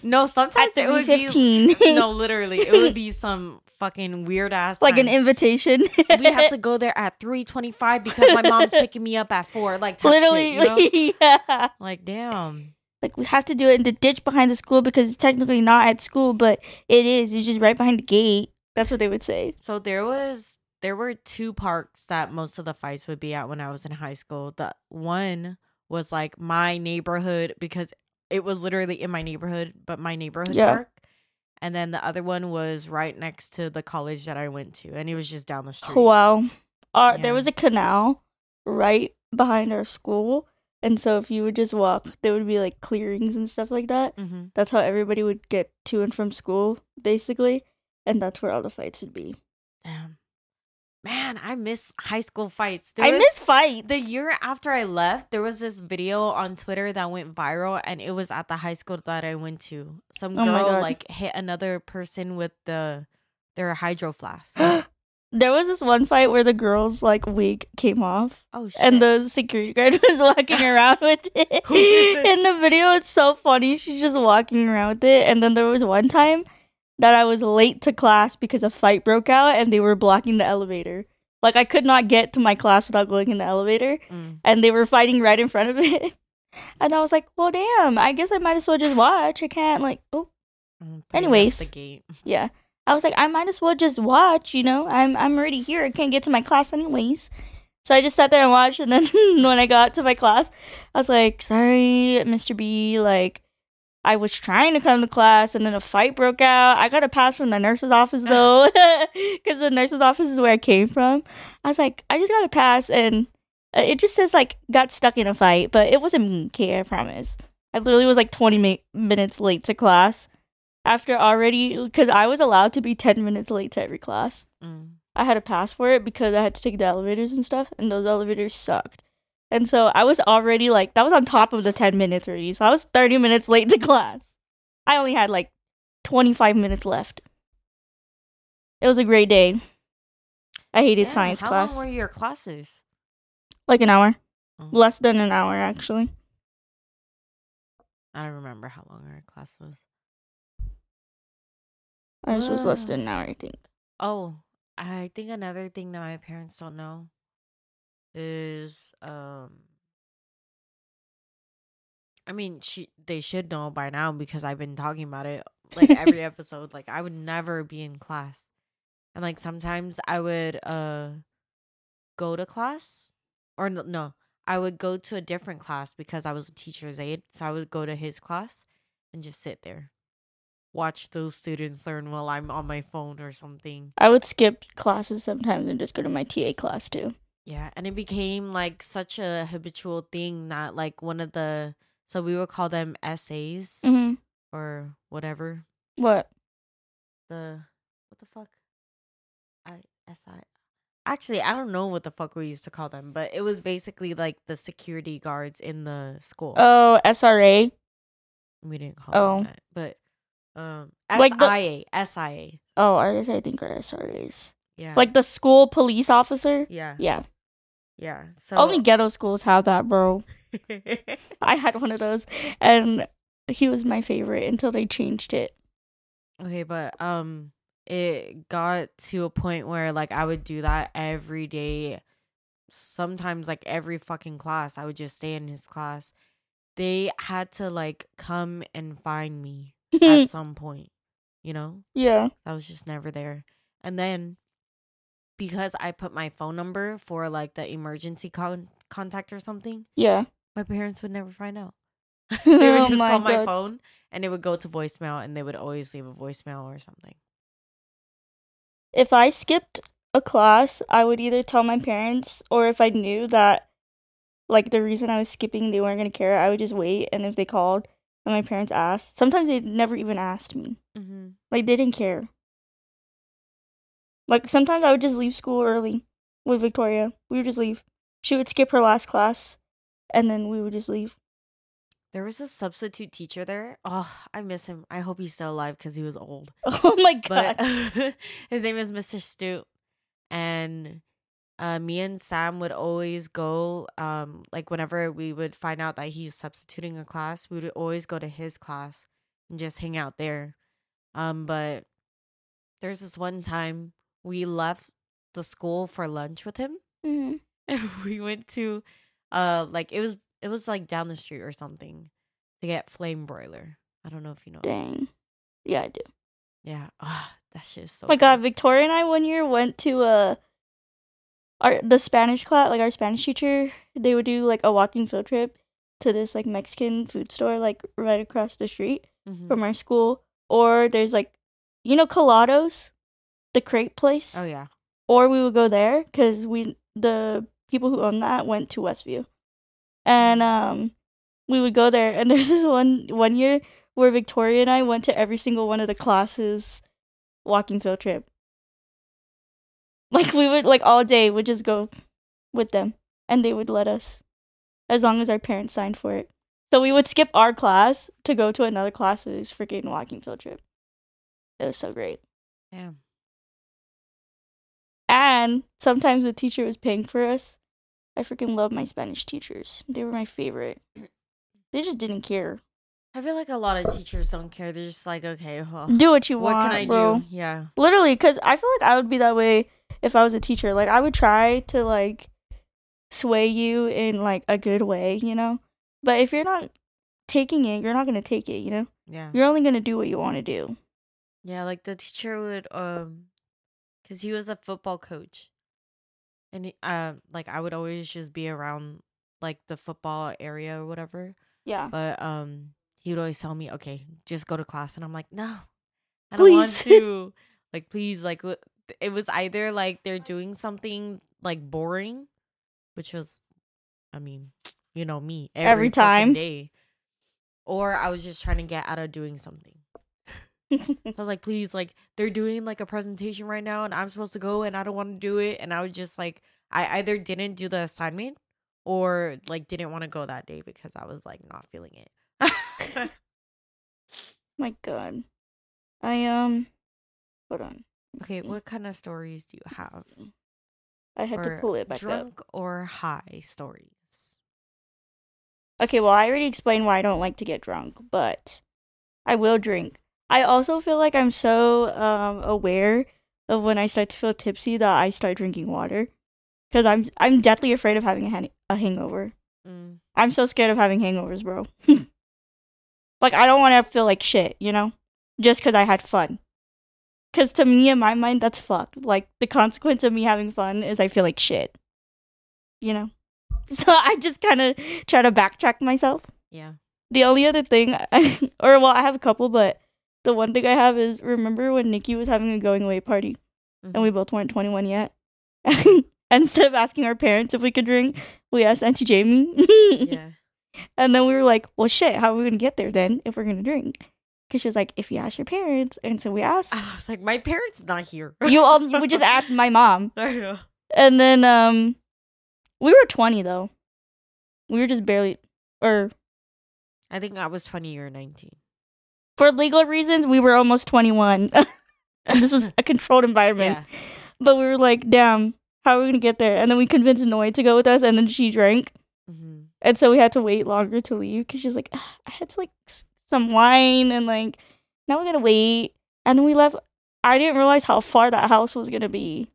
No, sometimes it would be 3:15. no, literally, it would be some fucking weird ass like an invitation. we have to go there at 3.25 because my mom's picking me up at 4 like literally shit, you know? yeah. like damn Like we have to do it in the ditch behind the school because it's technically not at school, but it is. It's just right behind the gate. That's what they would say. so there was there were two parks that most of the fights would be at when i was in high school the one was like my neighborhood because it was literally in my neighborhood but my neighborhood Yeah. park and then the other one was right next to the college that i went to and it was just down the street Wow. Our, There was a canal right behind our school. And so if you would just walk, there would be like clearings and stuff like that. hmm That's how everybody would get to and from school, basically. And that's where all the fights would be. damn man i miss high school fights I was- miss fights. The year after I left, there was this video on Twitter that went viral, and it was at the high school that I went to. Some Oh girl like hit another person with the their hydro flask. there was this one fight where the girl's like wig came off. oh shit! and the security guard was walking around with it. Who did this? In the video, it's so funny. She's just walking around with it. And then there was one time that I was late to class because a fight broke out and they were blocking the elevator. Like I could not get to my class without going in the elevator, Mm. and they were fighting right in front of it. And I was like, "Well, damn! I guess I might as well just watch. I can't like, oh, Mm, put it up Anyways. the gate. yeah." I was like, "I might as well just watch. You know, I'm I'm already here. I can't get to my class anyways." So I just sat there and watched, and then when I got to my class, I was like, "Sorry, Mr. B. Like, I was trying to come to class, and then a fight broke out. I got a pass from the nurse's office though, because the nurse's office is where I came from. I was like, I just got a pass, and uh, it just says like got stuck in a fight, but it wasn't me. Okay, I promise. I literally was like 20 mi- minutes late to class after already because I was allowed to be 10 minutes late to every class. Mm. I had a pass for it because I had to take the elevators and stuff, and those elevators sucked. And so I was already like, that was on top of the 10 minutes already. So I was 30 minutes late to class. I only had like 25 minutes left. It was a great day. I hated Damn, science how class. How long were your classes? like an hour. Oh. Less than an hour, actually. I don't remember how long our class was. Ours was less than an hour, I think. Oh, I think another thing that my parents don't know is um I mean, she they should know by now because I've been talking about it like every episode. Like I would never be in class. And like sometimes I would uh go to class or no, no, I would go to a different class because I was a teacher's aide. So I would go to his class and just sit there. Watch those students learn while I'm on my phone or something. I would skip classes sometimes and just go to my TA class too. Yeah, and it became like such a habitual thing that like one of the so we would call them essays Mm-hmm. or whatever. What? The what the fuck? I SI Actually, I don't know what the fuck we used to call them, but it was basically like the security guards in the school. Oh, SRA. we didn't call oh. them that. But um Like the- SIA, SIA. Oh, I guess I think are SRAs. Yeah. Like the school police officer. yeah. Yeah. Yeah. So Only ghetto schools have that, bro. I had one of those, and he was my favorite until they changed it. Okay, but um it got to a point where like I would do that every day. Sometimes like every fucking class, I would just stay in his class. They had to like come and find me at some point, you know? yeah. I was just never there. And then because I put my phone number for like the emergency con- contact or something, Yeah. my parents would never find out. they would Oh just my call my phone and it would go to voicemail and they would always leave a voicemail or something. If I skipped a class, I would either tell my parents, or if I knew that, like, the reason I was skipping, they weren't gonna care, I would just wait. And if they called, and my parents asked. Sometimes they never even asked me. Mm-hmm. Like they didn't care. Like sometimes I would just leave school early with Victoria. We would just leave. She would skip her last class, and then we would just leave. There was a substitute teacher there. Oh, I miss him. I hope he's still alive because he was old. Oh my god! But his name is Mr. Stoot, and uh, me and Sam would always go. Um, like whenever we would find out that he's substituting a class, we would always go to his class and just hang out there. Um, but there's this one time we left the school for lunch with him, Mhm. and we went to, uh, like it was it was like down the street or something to get flame broiler. I don't know if you know. Dang. Yeah, I do. Yeah. Ah, that shit is so. Oh my god. Victoria and I one year went to uh our the Spanish class, like our Spanish teacher, they would do like a walking field trip to this like Mexican food store like right across the street Mhm. from our school. Or there's like you know Colados, the crepe place. Oh yeah. Or we would go there because we the people who own that went to Westview, and um we would go there. And there's this one one year where Victoria and I went to every single one of the classes walking field trip. Like we would like all day would just go with them and they would let us as long as our parents signed for it. So we would skip our class to go to another class's freaking walking field trip. It was so great. Damn. And sometimes the teacher was paying for us. I freaking love my Spanish teachers. They were my favorite. They just didn't care. I feel like a lot of teachers don't care. They're just like, okay, well, Do what you what want, What can I bro. do? Yeah. Literally, because I feel like I would be that way if I was a teacher. Like I would try to like sway you in like a good way, you know. But if you're not taking it, you're not gonna take it. You know, Yeah. you're only gonna do what you want to do. Yeah, like the teacher would um cuz he was a football coach. And he, uh like I would always just be around like the football area or whatever. Yeah. But um he would always tell me, "Okay, just go to class." And I'm like, "No. I don't want to." like please like it was either like they're doing something like boring, which was I mean, you know me every, Every time. day. Or I was just trying to get out of doing something. I was like, please, like they're doing like a presentation right now and I'm supposed to go and I don't want to do it. And I was just like, I either didn't do the assignment or like didn't want to go that day because I was like not feeling it. My God. I um. Hold on. okay, what kind of stories do you have? I had to pull it back up. drunk or high stories. Okay, well, I already explained why I don't like to get drunk, but I will drink. I also feel like I'm so um aware of when I start to feel tipsy that I start drinking water because I'm I'm deathly afraid of having a, han- a hangover. Mm, I'm so scared of having hangovers, bro. like I don't want to feel like shit, you know, just because I had fun. Because to me, in my mind, that's fucked. Like the consequence of me having fun is I feel like shit. You know. So I just kind of try to backtrack myself. yeah. The only other thing, or well, I have a couple, but the one thing I have is remember when Nikki was having a going away party and we both weren't 21 yet? and instead of asking our parents if we could drink, we asked Auntie Jamie. Yeah. And then we were like, well, shit, how are we going to get there then if we're going to drink? Because she was like, if you ask your parents. And so we asked. I was like, my parents not here. you all, we just asked my mom. I know. And then um, we were 20 though. We were just barely, or I think I was 20 or 19. For legal reasons, we were almost 21. and this was a controlled environment. Yeah. But we were like, damn, how are we going to get there? And then we convinced Noy to go with us, and then she drank. hmm And so we had to wait longer to leave because she's like, "Ah, I had to like s- some wine and like, now we gotta wait. And then we left. I didn't realize how far that house was gonna be.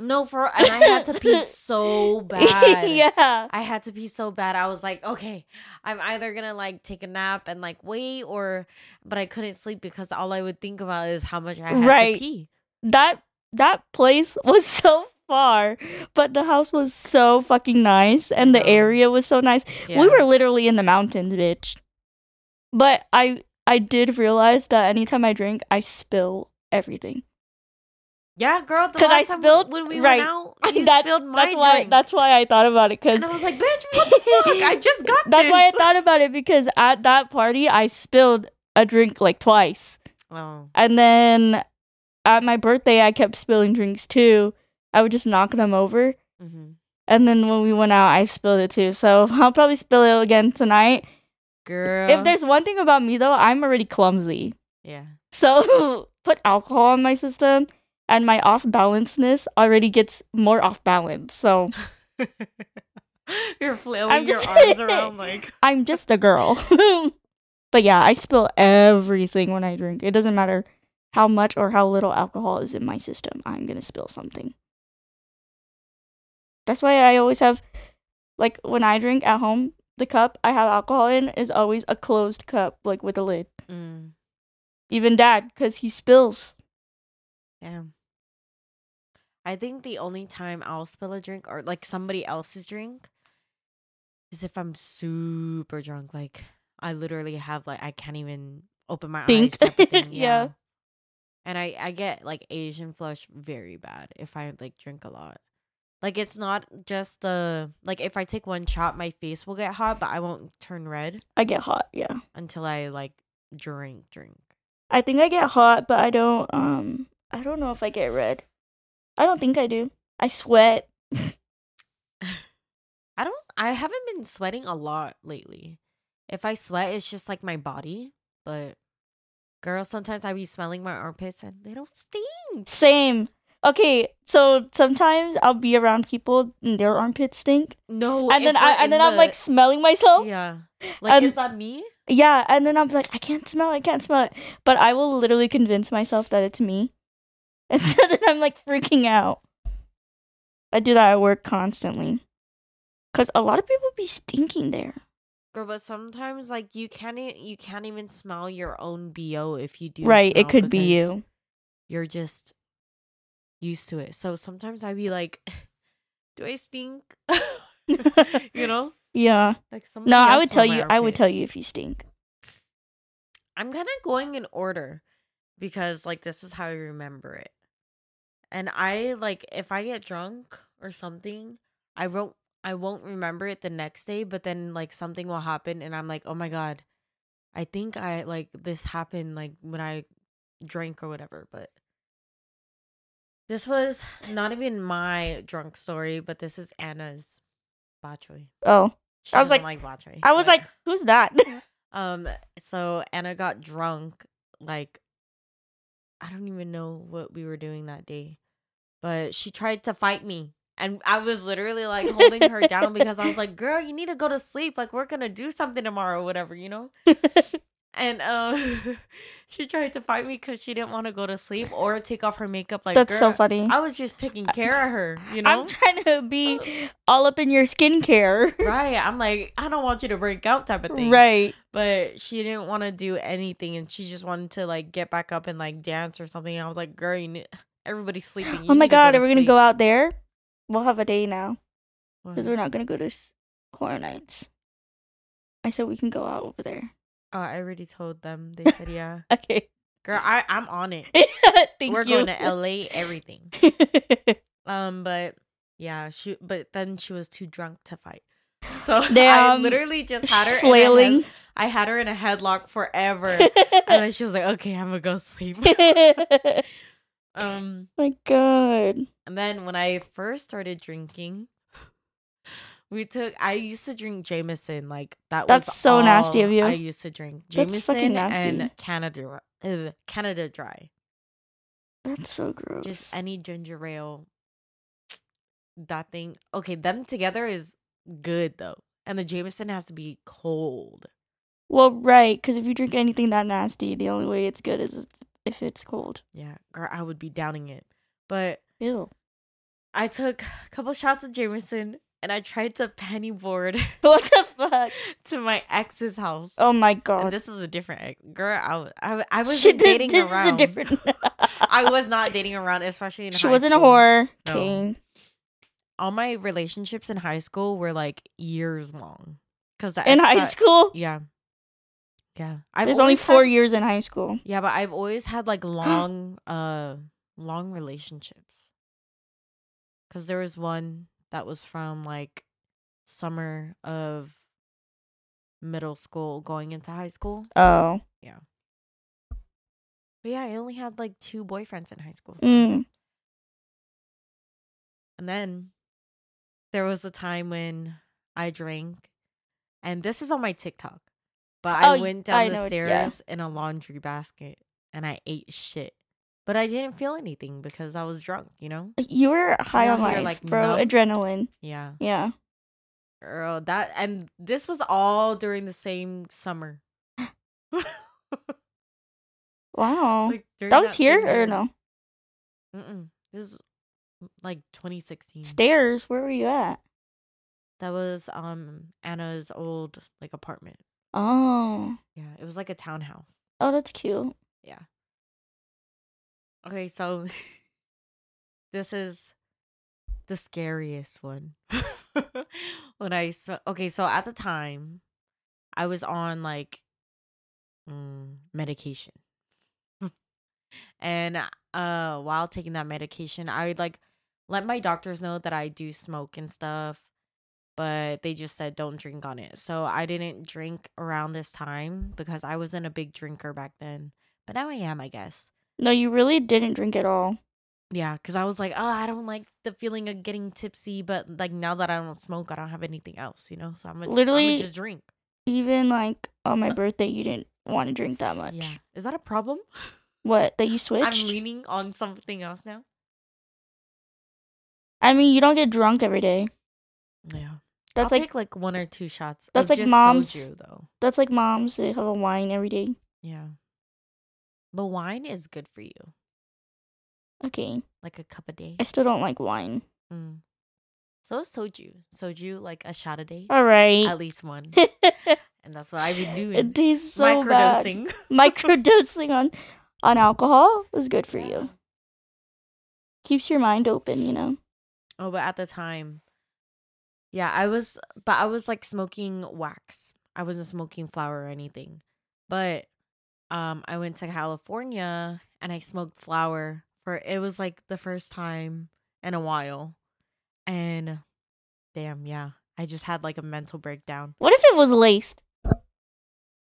No, for and I had to pee so bad. yeah. I had to pee so bad. I was like, okay, I'm either gonna like take a nap and like wait, or but I couldn't sleep because all I would think about is how much I had Right. to pee. That that place was so far, but the house was so fucking nice and the area was so nice. Yeah. We were literally in the mountains, bitch. But I I did realize that anytime I drink, I spill everything. Yeah, girl. The 'Cause I last time spilled- when we right. went out, you That- spilled my that's why. drink. That's why I thought about it because and I was like, bitch, what the fuck? I just got That's this. why I thought about it because at that party I spilled a drink like twice. Oh, And then at my birthday I kept spilling drinks too. I would just knock them over. hmm And then when we went out I spilled it too. So I'll probably spill it again tonight. girl. If there's one thing about me though, I'm already clumsy. yeah, So put alcohol in my system and my off balanceness already gets more off balance. So you're flailing your arms around like. I'm just a girl. but yeah, I spill everything when I drink. It doesn't matter how much or how little alcohol is in my system. I'm going to spill something. That's why I always have like when I drink at home, the cup I have alcohol in is always a closed cup like with a lid. Mm, Even dad cuz he spills. damn. I think the only time I'll spill a drink or like somebody else's drink is if I'm super drunk. Like I literally have like I can't even open my Think. eyes. Yeah. yeah. And I I get like Asian flush very bad if I like drink a lot. Like it's not just the like if I take one shot, my face will get hot, but I won't turn red I get hot, yeah. until I like drink drink. I think I get hot, but I don't um I don't know if I get red. I don't think I do. I sweat. I don't I haven't been sweating a lot lately. If I sweat, it's just like my body. But girl, sometimes I be smelling my armpits and they don't stink. Same. Okay, so sometimes I'll be around people and their armpits stink, No, and then I and then I'm like smelling myself. Yeah. Like Um, is that me? Yeah, and then I'm like, I can't smell, I can't smell it. But I will literally convince myself that it's me. And so then I'm like freaking out. I do that at work constantly. Cause a lot of people be stinking there. Girl, but sometimes like you can't you can't even smell your own BO if you do. right, it could be you. You're just used to it. So sometimes I'd be like, do I stink? you know? yeah. Like No, I would tell you I would tell you if you stink. I'm kind of going in order because like this is how I remember it. And I like if I get drunk or something, I won't I won't remember it the next day, but then like something will happen and I'm like, "Oh my god. I think I like this happened like when I drank or whatever." But this was not even my drunk story, but this is Anna's bachoy. Oh. She I was like- bachoy, I was but- like, who's that? um, so Anna got drunk, like I don't even know what we were doing that day. But she tried to fight me. And I was literally like holding her down because I was like, girl, you need to go to sleep. Like we're gonna do something tomorrow, whatever, you know? And um she tried to fight me because she didn't want to go to sleep or take off her makeup. Like That's so funny. I was just taking care of her, you know? I'm trying to be all up in your skincare. right. I'm like, I don't want you to break out type of thing. Right. but she didn't want to do anything and she just wanted to like get back up and like dance or something. I was like, girl, you need- everybody's sleeping. You Oh my god, to are we gonna sleep." go out there? We'll have a day now because we're not gonna go to horror nights. I said we can go out over there. Oh, I already told them. They said yeah. Okay. Girl, I I'm on it. Thank We're you. going to LA, everything. Um, but yeah, she but then she was too drunk to fight. So I literally just had her in a flailing. I had her in a headlock forever. and then she was like, "Okay, I'm gonna go sleep." Um, my god. And then when I first started drinking, we took. I used to drink Jameson. Like that. That's was so nasty of you. I used to drink Jameson and Canada, uh, Canada Dry. That's so gross. Just any ginger ale. That thing. Okay, them together is good though, and the Jameson has to be cold. Well, right, because if you drink anything that nasty, the only way it's good is it's- if it's cold. Yeah, girl, I would be downing it. But Ew. I took a couple shots of Jameson and I tried to penny board What the fuck? to my ex's house. Oh my And god. this is a different ex. Girl, I was She did- dating this around. is a different. I was not dating around, especially in she wasn't a whore. No. Okay. All my relationships in high school were like years long. Cause In high that- school, yeah, yeah. I've there's only four had- years in high school. yeah, but I've always had like long, uh, long relationships. Cuz there was one that was from like summer of middle school going into high school. Oh. Yeah. But yeah, I only had like two boyfriends in high school. so- Mm. And then there was a time when I drank, and this is on my TikTok. But Oh, I y- went down I the know it- yeah. stairs in a laundry basket and I ate shit. But I didn't feel anything because I was drunk, you know? You were high on life, like, bro. numb. Adrenaline. Yeah. Yeah. Girl, that and this was all during the same summer. Wow. like that was same here or no? Mm-mm. This is like 2016. Stairs. Where were you at? That was um Anna's old like apartment. Oh. Yeah, it was like a townhouse. Oh, that's cute. Yeah. Okay, so this is the scariest one. when I sm- okay, so at the time, I was on like mm, medication, and uh, while taking that medication, I would like let my doctors know that I do smoke and stuff, but they just said don't drink on it. So I didn't drink around this time because I wasn't a big drinker back then, but now I am, I guess. No, you really didn't drink at all. Yeah, because I was like, oh, I don't like the feeling of getting tipsy, but like now that I don't smoke, I don't have anything else, you know. So I'm gonna Literally- just drink. Even like on my birthday, you didn't want to drink that much. Uh Yeah, is that a problem? What? That you switched? I'm leaning on something else now. I mean, you don't get drunk every day. Yeah, That's I'll like take like one or two shots. that's of like mom's- soju, though. that's like moms. They have a wine every day. Yeah, but wine is good for you, Okay. like a cup a day. I still don't like wine. Mm. So soju. Soju like a shot a day, All right. at least one, and that's what I've been doing. it tastes so bad. Microdosing. Microdosing on on alcohol is good for you. Keeps your mind open, you know. Oh, but at the time, yeah, I was, but I was like smoking wax. I wasn't smoking flower or anything. But um, I went to California and I smoked flower for it was like the first time in a while, and damn, yeah, I just had like a mental breakdown. What if it was laced?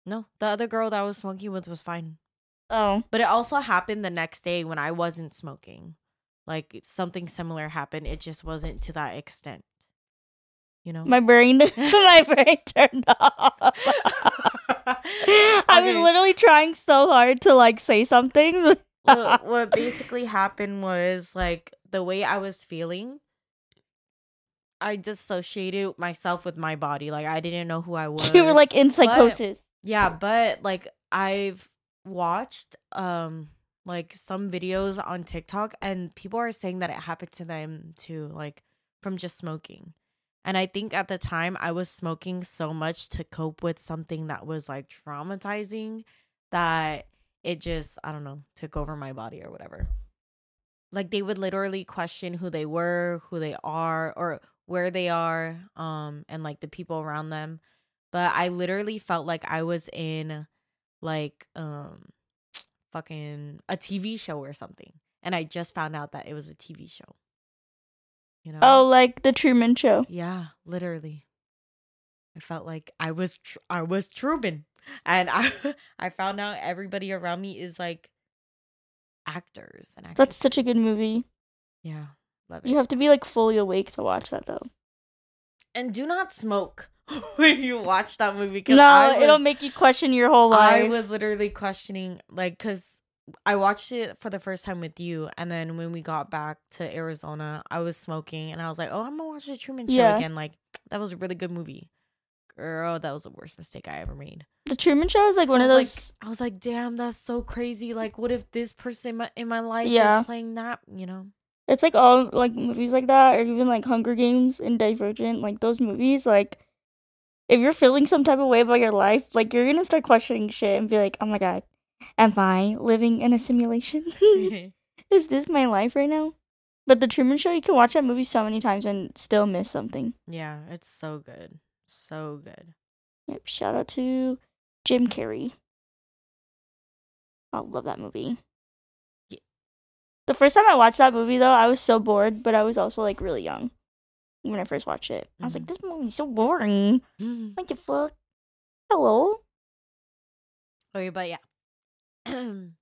No, the other girl that I was smoking with was fine, Oh, but it also happened the next day when I wasn't smoking. Like something similar happened. It just wasn't to that extent. You know. my brain, my brain turned off. I was literally trying so hard to like say something. what, what basically happened was like the way I was feeling, I dissociated myself with my body. Like I didn't know who I was. you were like in psychosis. yeah, but like I've watched um like some videos on TikTok and people are saying that it happened to them too, like from just smoking. And I think at the time I was smoking so much to cope with something that was like traumatizing that it just, I don't know, took over my body or whatever. Like they would literally question who they were, who they are, or where they are, um, and like the people around them. But I literally felt like I was in like um fucking a TV show or something. And I just found out that it was a TV show. You know? Oh, like the Truman Show. Yeah, literally. I felt like I was tr- I was Truman, and I I found out everybody around me is like actors and actresses. That's such a good movie. Yeah, love it. You have to be like fully awake to watch that though. and do not smoke when you watch that movie. No, I it'll make you question your whole life. I was literally questioning, like, because I watched it for the first time with you, and then when we got back to Arizona, I was smoking, and I was like, "Oh, I'm gonna watch the Truman Show Yeah. again." Like, that was a really good movie. Girl, that was the worst mistake I ever made. the Truman Show is like one of those. Like, I was like, "Damn, that's so crazy." Like, what if this person in my, in my life Yeah. is playing that? You know? it's like all like movies like that, or even like Hunger Games and Divergent. Like those movies, like if you're feeling some type of way about your life, like you're gonna start questioning shit and be like, "Oh my god, am I living in a simulation? is this my life right now?" But the Truman Show, you can watch that movie so many times and still miss something. yeah, it's so good, so good. Yep. Shout out to Jim Carrey. I love that movie. The first time I watched that movie though, I was so bored, but I was also like really young when I first watched it. I was like, Mhm. this movie's so boring. What the fuck? Hello. Okay, but yeah.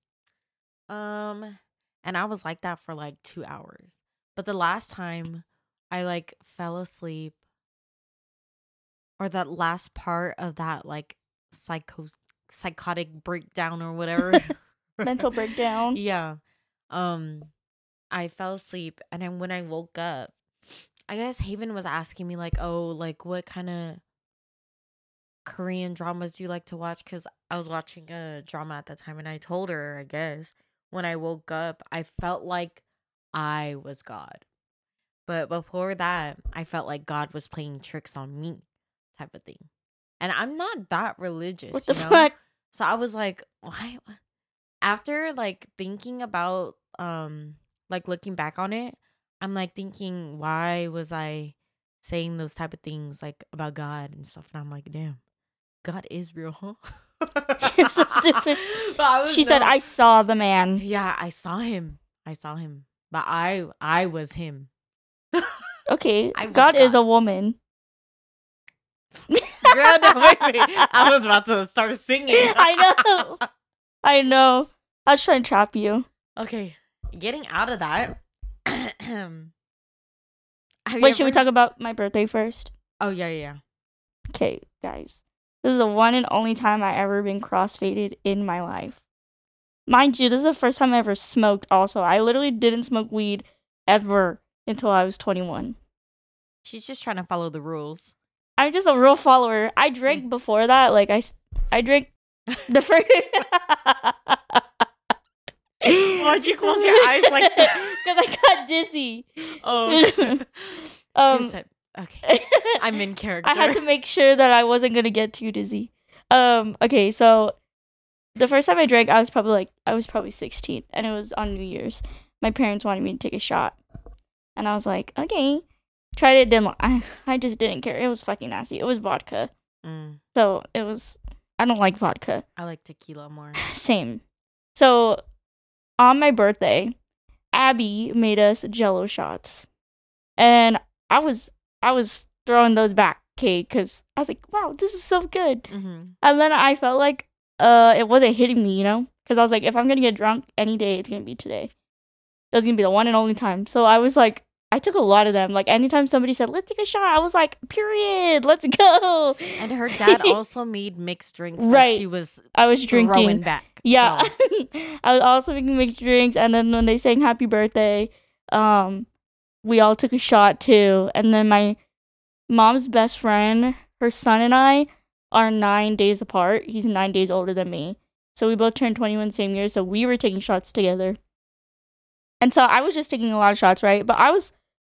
um and I was like that for like 2 hours. But the last time I like fell asleep or that last part of that like psycho psychotic breakdown or whatever Mental breakdown. Yeah. Um I fell asleep and then when I woke up, I guess Haven was asking me like, "Oh, like what kind of Korean dramas do you like to watch?" cuz I was watching a drama at the time and I told her, I guess, when I woke up, I felt like I was God. But before that, I felt like God was playing tricks on me type of thing. And I'm not that religious, What the you know? fuck? So I was like, why? After like thinking about, um, like looking back on it, I'm like thinking, why was I saying those type of things like about God and stuff? And I'm like, damn, God is real, huh? You're so stupid. But I was She said, "I saw the man." yeah, I saw him. I saw him, but I, I was him. Okay, was God, is a woman. Girl, don't make me. I was about to start singing. I know. I know. I was trying to trap you. Okay, getting out of that. Wait, should we talk about my birthday first? Oh yeah, yeah. yeah. Okay, guys. This is the one and only time I ever been crossfaded in my life. Mind you, this is the first time I ever smoked also. I literally didn't smoke weed ever until I was 21. She's just trying to follow the rules. I'm just a real follower. I Mm. drank before that. Like I, s- I drank the first. Why'd you close your eyes like that? Because I got dizzy. Oh. Um, okay. I'm in character. I had to make sure that I wasn't gonna get too dizzy. Um. Okay. So, the first time I drank, I was probably like I was probably 16, and it was on New Year's. My parents wanted me to take a shot, and I was like, okay. Tried it. Didn't. I. I just didn't care. It was fucking nasty. It was vodka. Mm, So it was. I don't like vodka. I like tequila more. Same. So, on my birthday, Abby made us Jello shots, and I was I was throwing those back, okay, because I was like, wow, this is so good. Mm-hmm. And then I felt like uh it wasn't hitting me, you know, because I was like, if I'm gonna get drunk any day, it's gonna be today. It was gonna be the one and only time. So I was like. I took a lot of them. Like anytime somebody said, "Let's take a shot," I was like, "Period, let's go." And her dad also made mixed drinks that Right. she was I was throwing drinking. back. Yeah. so- I was also making mixed drinks and then when they sang happy birthday, um we all took a shot too. And then my mom's best friend, her son and I are 9 days apart. He's 9 days older than me. So we both turned 21 same year, so we were taking shots together. And so I was just taking a lot of shots, right? But I was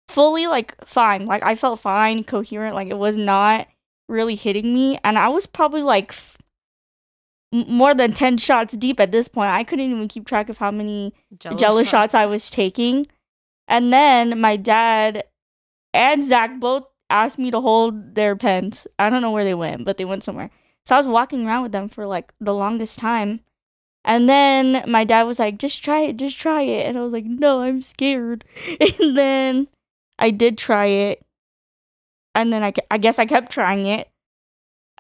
fully like fine. Like I felt fine, coherent, like it was not really hitting me and I was probably like f- more than 10 shots deep at this point. I couldn't even keep track of how many jello, shots. I was taking. And then my dad and Zach both asked me to hold their pens. I don't know where they went, but they went somewhere. So I was walking around with them for like the longest time. And then my dad was like, just try it, just try it. And I was like, no, I'm scared. And then I did try it. And then I, I guess I kept trying it.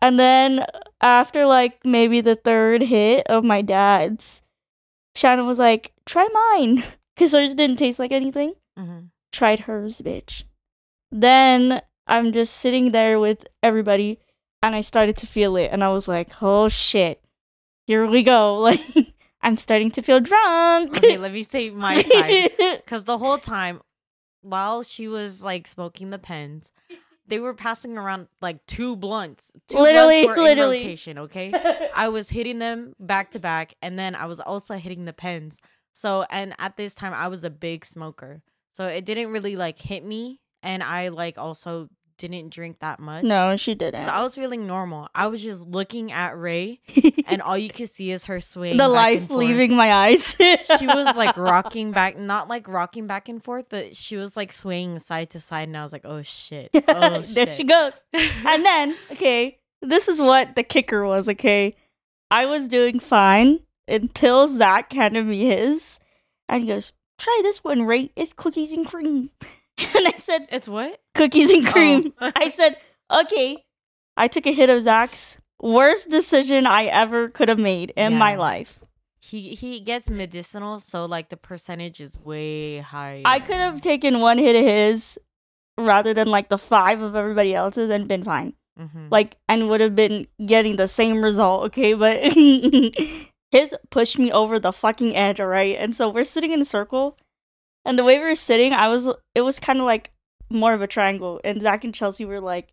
And then after like maybe the third hit of my dad's, Shannon was like, try mine. Because hers didn't taste like anything. hmm Tried hers, bitch. Then I'm just sitting there with everybody and I started to feel it. And I was like, oh shit. Here we go. Like, I'm starting to feel drunk. Okay, let me say my side. Because the whole time, while she was like smoking the pens, they were passing around like two blunts. Two Literally, blunts were literally. in rotation. Okay, I was hitting them back to back, and then I was also hitting the pens. So, and at this time, I was a big smoker, so it didn't really like hit me, and I like also didn't drink that much. no, she didn't. So I was feeling normal. I was just looking at Ray, and all you could see is her swaying. the life leaving my eyes. she was like rocking back, not like rocking back and forth, but she was like swaying side to side, and I was like, "Oh shit! Oh shit!" there she goes. And then, okay, this is what the kicker was, okay? I was doing fine until Zach handed me his. And he goes, try this one, right? It's cookies and cream. And I said, It's what? cookies and cream. Oh. I said, okay. I took a hit of Zach's worst decision I ever could have made in my life. He he gets medicinal, so like the percentage is way higher. I could have taken one hit of his rather than like the five of everybody else's and been fine. Mhm. Like, and would have been getting the same result, okay? But his pushed me over the fucking edge, alright? And so we're sitting in a circle, and the way we were sitting, I was, it was kind of like more of a triangle. And Zach and Chelsea were like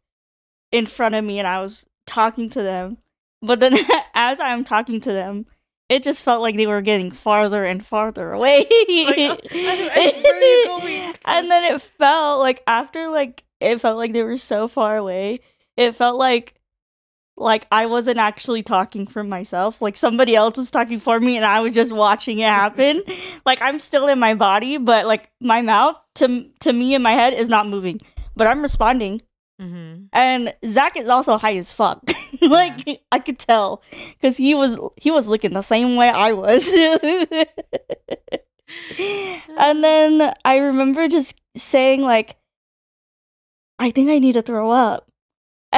in front of me, and I was talking to them. But then as I'm talking to them, it just felt like they were getting farther and farther away. Like, I- I- where are you going? and then it felt like after like it felt like they were so far away. It felt like like I wasn't actually talking for myself. Like somebody else was talking for me and I was just watching it happen. like I'm still in my body, but like my mouth to to me in my head is not moving. But I'm responding. Mm-hmm. And Zach is also high as fuck. like I could tell because he was he was looking the same way I was. and then I remember just saying like, I think I need to throw up.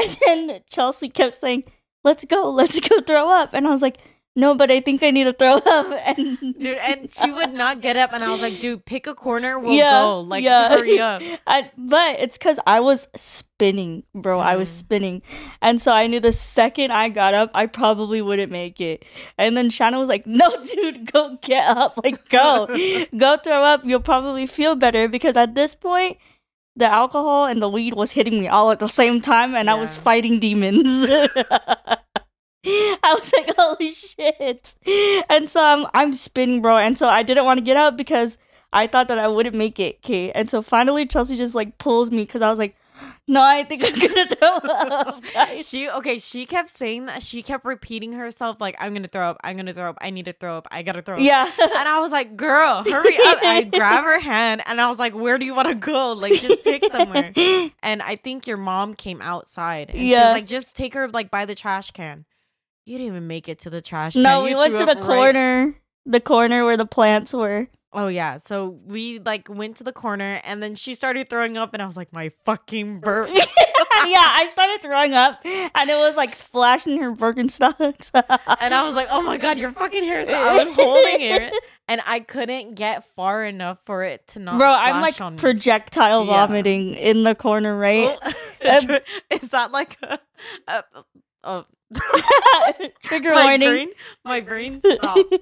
And then Chelsea kept saying, "Let's go, let's go throw up." And I was like, "No, but I think I need to throw up." And Dude, and she would not get up, and I was like, "Dude, pick a corner, we'll Yeah, go. Like, yeah. hurry up." I, but it's because I was spinning, bro. I was Mhm. spinning. And so I knew the second I got up, I probably wouldn't make it. And then Shannon was like, no, dude, go get up. Like, go. go throw up. You'll probably feel better because at this point, the alcohol and the weed was hitting me all at the same time, and I was fighting demons. I was like, holy shit. And so I'm I'm spinning, bro. And so I didn't want to get up because I thought that I wouldn't make it, okay? And so finally Chelsea just like pulls me because I was like, no, I think I'm gonna throw up. She okay. She kept saying that. She kept repeating herself, like, "I'm gonna throw up. I'm gonna throw up. I need to throw up. I gotta throw up." Yeah. And I was like, "Girl, hurry up!" I grab her hand, and I was like, "Where do you want to go? Like, just pick somewhere." And I think your mom came outside, and she Yeah. was like, "Just take her like by the trash can." You didn't even make it to the trash can. no, we You went to the right- corner. The corner where the plants were. Oh yeah, so we like went to the corner, and then she started throwing up, and I was like, "My fucking burp." yeah, I started throwing up and it was like splashing her Birkenstocks. And I was like, "Oh my god, your fucking hair!" So I was holding it, and I couldn't get far enough for it to not. Bro, I'm like on me. projectile Yeah. vomiting in the corner, right? Oh, Is that like a, a, a Trigger my warning. brain? My brain stopped.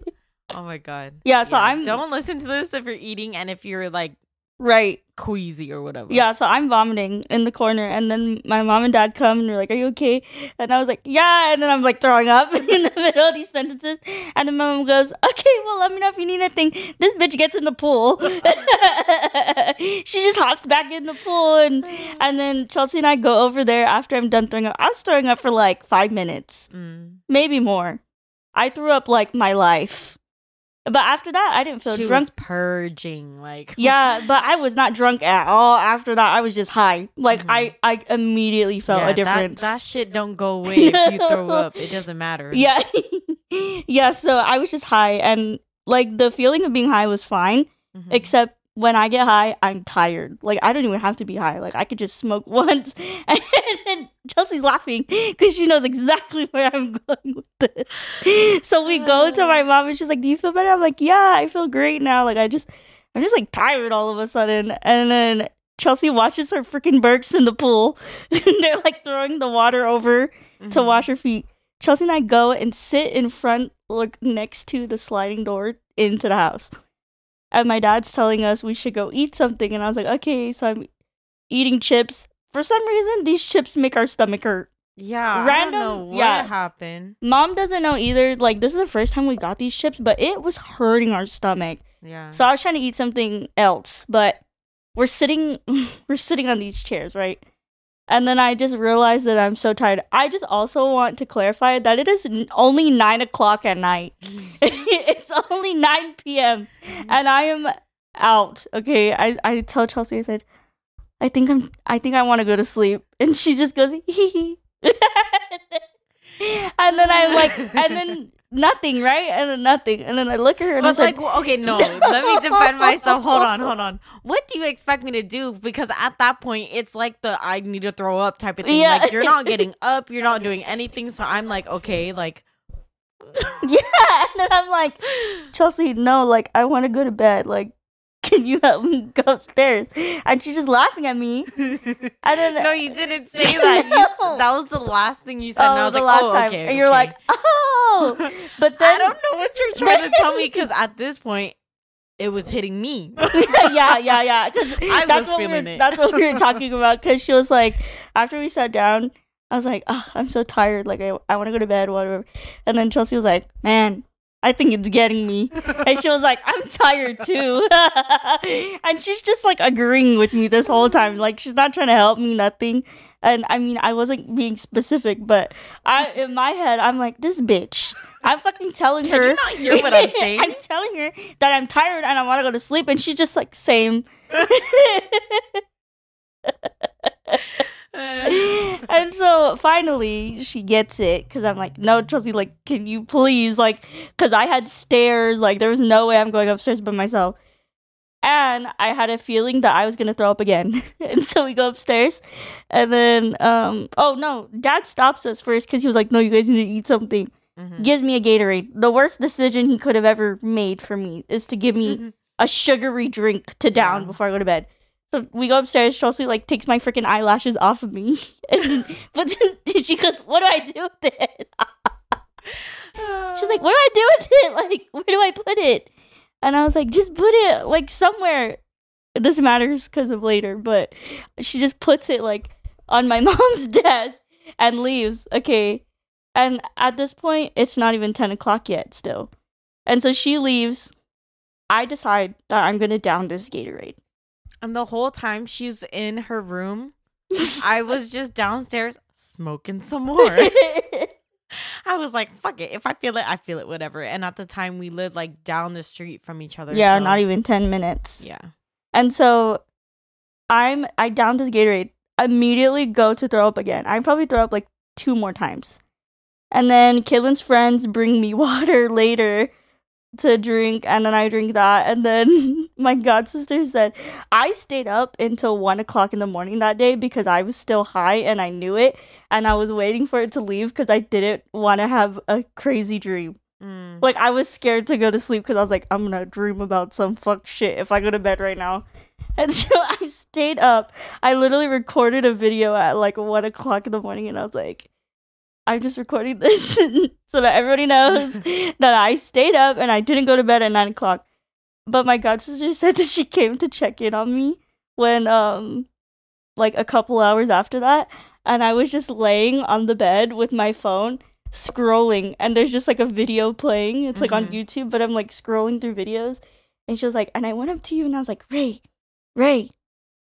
Oh my god. Yeah, so I'm- Don't listen to this if you're eating and if you're like Right. queasy or whatever. Yeah, so I'm vomiting in the corner and then my mom and dad come and they're like, Are you okay? And I was like, Yeah, and then I'm like throwing up in the middle of these sentences. And then my mom goes, Okay, well let me know if you need anything. This bitch gets in the pool. she just hops back in the pool and and then Chelsea and I go over there after I'm done throwing up. I was throwing up for like five minutes. Mm. maybe more. I threw up like my life. But after that, I didn't feel she drunk. was purging like yeah, but I was not drunk at all. After that, I was just high. Like Mhm. I, I immediately felt Yeah, a difference. That, that shit don't go away if you throw up. It doesn't matter. yeah, yeah. So I was just high, and like the feeling of being high was fine, Mhm. except when I get high, I'm tired. Like I don't even have to be high. Like I could just smoke once, and then Chelsea's laughing because she knows exactly where I'm going with this. So we go to my mom, and she's like, "Do you feel better?" I'm like, "Yeah, I feel great now." Like I just, I'm just like tired all of a sudden, and then. Chelsea watches her freaking Burks in the pool. They're like throwing the water over to Mhm. wash her feet. Chelsea and I go and sit in front, look next to the sliding door into the house. And my dad's telling us we should go eat something. And I was like, okay, so I'm eating chips. For some reason, these chips make our stomach hurt. Yeah. Random- I don't know what yeah. happened. Mom doesn't know either. Like, this is the first time we got these chips, but it was hurting our stomach. Yeah. So I was trying to eat something else, but we're sitting we're sitting on these chairs, right? And then I just realized that I'm so tired. I just also want to clarify that it is only nine o'clock at night. only nine p.m. and I am out. Okay, I I tell Chelsea I said, I think I'm I think I want to go to sleep, and she just goes hee hee. and then I'm like, and then nothing, right? And then nothing. And then I look at her and I said, like, well, okay, no. Let me defend myself. Hold on, hold on. What do you expect me to do? Because at that point, it's like the I need to throw up type of thing. Yeah. Like you're not getting up, you're not doing anything. So I'm like, okay, like yeah. And then I'm like, Chelsea, no, like I want to go to bed. Like, can you help me go upstairs? And she's just laughing at me. And then no, you didn't say that. You, that was the last thing you said. and I oh, was the like, last oh, time, okay. and you're like, oh. But then I don't know what you're trying to tell me because at this point, it was hitting me. yeah, yeah, yeah. Because I that's what we were, it. that's what we were talking about. Because she was like, after we sat down, I was like, oh, I'm so tired. Like, I, I want to go to bed, whatever. And then Chelsea was like, man, I think it's getting me. And she was like, I'm tired too. and she's just like agreeing with me this whole time. Like, she's not trying to help me, nothing. And I mean, I wasn't being specific, but I, in my head, I'm like, this bitch. I'm fucking telling Can her. you not hear what I'm saying? I'm telling her that I'm tired and I want to go to sleep, and she's just like, same. and so finally she gets it because I'm like, no, Chelsea, like, can you please, like, because I had stairs, like, there was no way I'm going upstairs by myself. And I had a feeling that I was gonna throw up again, and so we go upstairs, and then, um, oh no, Dad stops us first because he was like, "No, you guys need to eat something." Mhm. Gives me a Gatorade. The worst decision he could have ever made for me is to give me Mhm. a sugary drink to down Yeah. before I go to bed. So we go upstairs. Chelsea like takes my freaking eyelashes off of me, but then she goes, "What do I do with it?" She's like, "What do I do with it? Like, where do I put it?" And I was like, "Just put it like somewhere." This matters because of later, but she just puts it like on my mom's desk and leaves. Okay, and at this point, it's not even ten o'clock yet. Still, and so she leaves. I decide that I'm gonna down this Gatorade. And the whole time she's in her room, I was just downstairs smoking some more. I was like, fuck it. If I feel it, I feel it, whatever. And at the time, we lived like down the street from each other. yeah, so- not even ten minutes. Yeah. And so I'm I downed this Gatorade, immediately go to throw up again. I probably throw up like two more times. And then Caitlin's friends bring me water later to drink, and then I drink that. And then my god sister said I stayed up until one o'clock in the morning that day because I was still high and I knew it, and I was waiting for it to leave because I didn't want to have a crazy dream. Mm. Like I was scared to go to sleep because I was like, I'm gonna dream about some fuck shit if I go to bed right now. And so I stayed up. I literally recorded a video at like one o'clock in the morning, and I was like, I'm just recording this so that everybody knows that I stayed up and I didn't go to bed at nine o'clock. But my god sister said that she came to check in on me when um like a couple hours after that, and I was just laying on the bed with my phone scrolling and there's just like a video playing. It's like on Mhm. YouTube, but I'm like scrolling through videos. And she was like, and I went up to you and I was like, Ray, Ray.